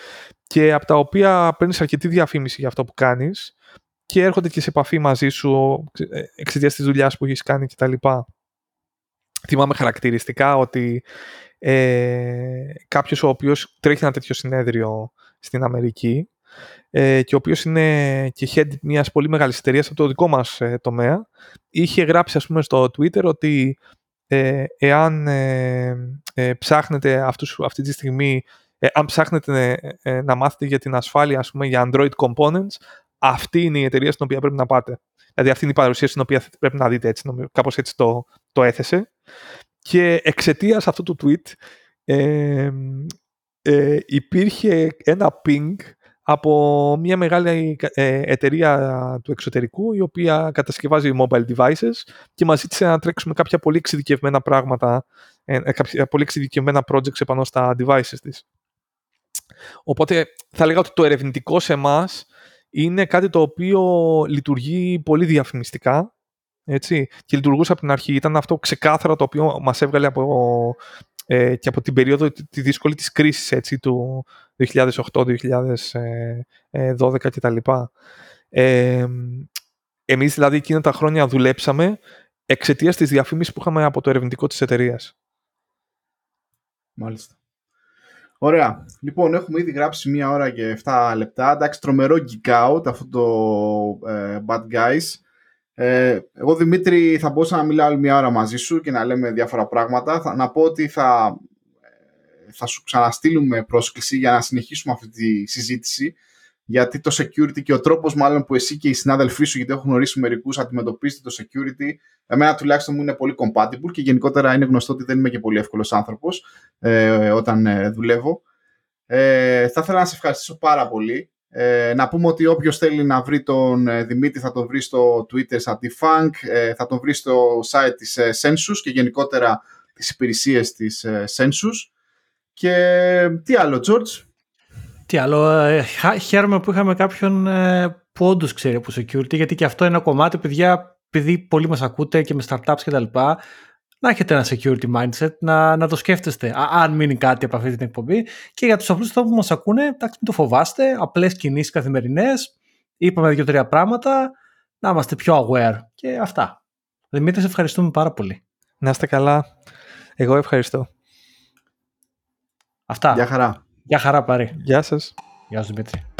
Και από τα οποία παίρνεις αρκετή διαφήμιση για αυτό που κάνεις και έρχονται και σε επαφή μαζί σου ε, εξαιτίας της δουλειάς που έχεις κάνει κτλ. Θυμάμαι χαρακτηριστικά ότι ε, κάποιος ο οποίος τρέχει ένα τέτοιο συνέδριο στην Αμερική ε, και ο οποίος είναι και head μιας πολύ μεγάλης εταιρείας από το δικό μας ε, τομέα είχε γράψει ας πούμε στο Twitter ότι ε, εάν ε, ε, ψάχνετε αυτούς, αυτή τη στιγμή αν ψάχνετε να μάθετε για την ασφάλεια ας πούμε, για Android Components αυτή είναι η εταιρεία στην οποία πρέπει να πάτε. Δηλαδή αυτή είναι η παρουσίαση στην οποία πρέπει να δείτε έτσι, κάπως έτσι το, το έθεσε και εξαιτίας αυτού του tweet ε, ε, υπήρχε ένα ping από μια μεγάλη ε, εταιρεία του εξωτερικού η οποία κατασκευάζει mobile devices και μας ζήτησε να τρέξουμε κάποια πολύ εξειδικευμένα πράγματα, ε, ε, κάποια πολύ εξειδικευμένα projects επάνω στα devices της. Οπότε θα λέγα ότι το ερευνητικό σε εμάς είναι κάτι το οποίο λειτουργεί πολύ διαφημιστικά έτσι, και λειτουργούσε από την αρχή. Ήταν αυτό ξεκάθαρο το οποίο μας έβγαλε από, ε, και από την περίοδο τη δύσκολη της κρίσης έτσι, του 2008-2012 κτλ. Ε, εμείς δηλαδή εκείνα τα χρόνια δουλέψαμε εξαιτίας της διαφήμισης που είχαμε από το ερευνητικό της εταιρείας. Μάλιστα. Ωραία. Λοιπόν, έχουμε ήδη γράψει μία ώρα και 7 λεπτά. Εντάξει, τρομερό geek out αυτό το ε, Bad Guys. Ε, εγώ Δημήτρη θα μπορούσα να μιλάω άλλη μια ώρα μαζί σου και να λέμε διάφορα πράγματα. Θα, να πω ότι θα, ε, θα σου ξαναστείλουμε πρόσκληση για να συνεχίσουμε αυτή τη συζήτηση γιατί το security και ο τρόπος μάλλον που εσύ και οι συνάδελφοί σου, γιατί έχω γνωρίσει μερικούς, αντιμετωπίσετε το security, εμένα τουλάχιστον μου είναι πολύ compatible και γενικότερα είναι γνωστό ότι δεν είμαι και πολύ εύκολος άνθρωπος ε, όταν ε, δουλεύω. Ε, θα ήθελα να σε ευχαριστήσω πάρα πολύ ε, να πούμε ότι όποιος θέλει να βρει τον ε, Δημήτρη θα τον βρει στο Twitter σαν Defunk, ε, θα τον βρει στο site της ε, Census και γενικότερα τις υπηρεσίες της ε, Census. Και τι άλλο, George? Τι άλλο, ε, χαίρομαι που είχαμε κάποιον που όντως ξέρει από security, γιατί και αυτό είναι ένα κομμάτι, παιδιά, επειδή πολλοί μας ακούτε και με startups κτλ να έχετε ένα security mindset, να, να το σκέφτεστε, αν μείνει κάτι από αυτή την εκπομπή. Και για τους απλούς ανθρώπους που μας ακούνε, εντάξει, μην το φοβάστε. Απλές κινήσεις καθημερινές. Είπαμε δύο-τρία πράγματα. Να είμαστε πιο aware. Και αυτά. Δημήτρη, σε ευχαριστούμε πάρα πολύ. Να είστε καλά. Εγώ ευχαριστώ. Αυτά. Γεια χαρά. Γεια χαρά, πάρει. Γεια σας. Γεια σου, Δημήτρη.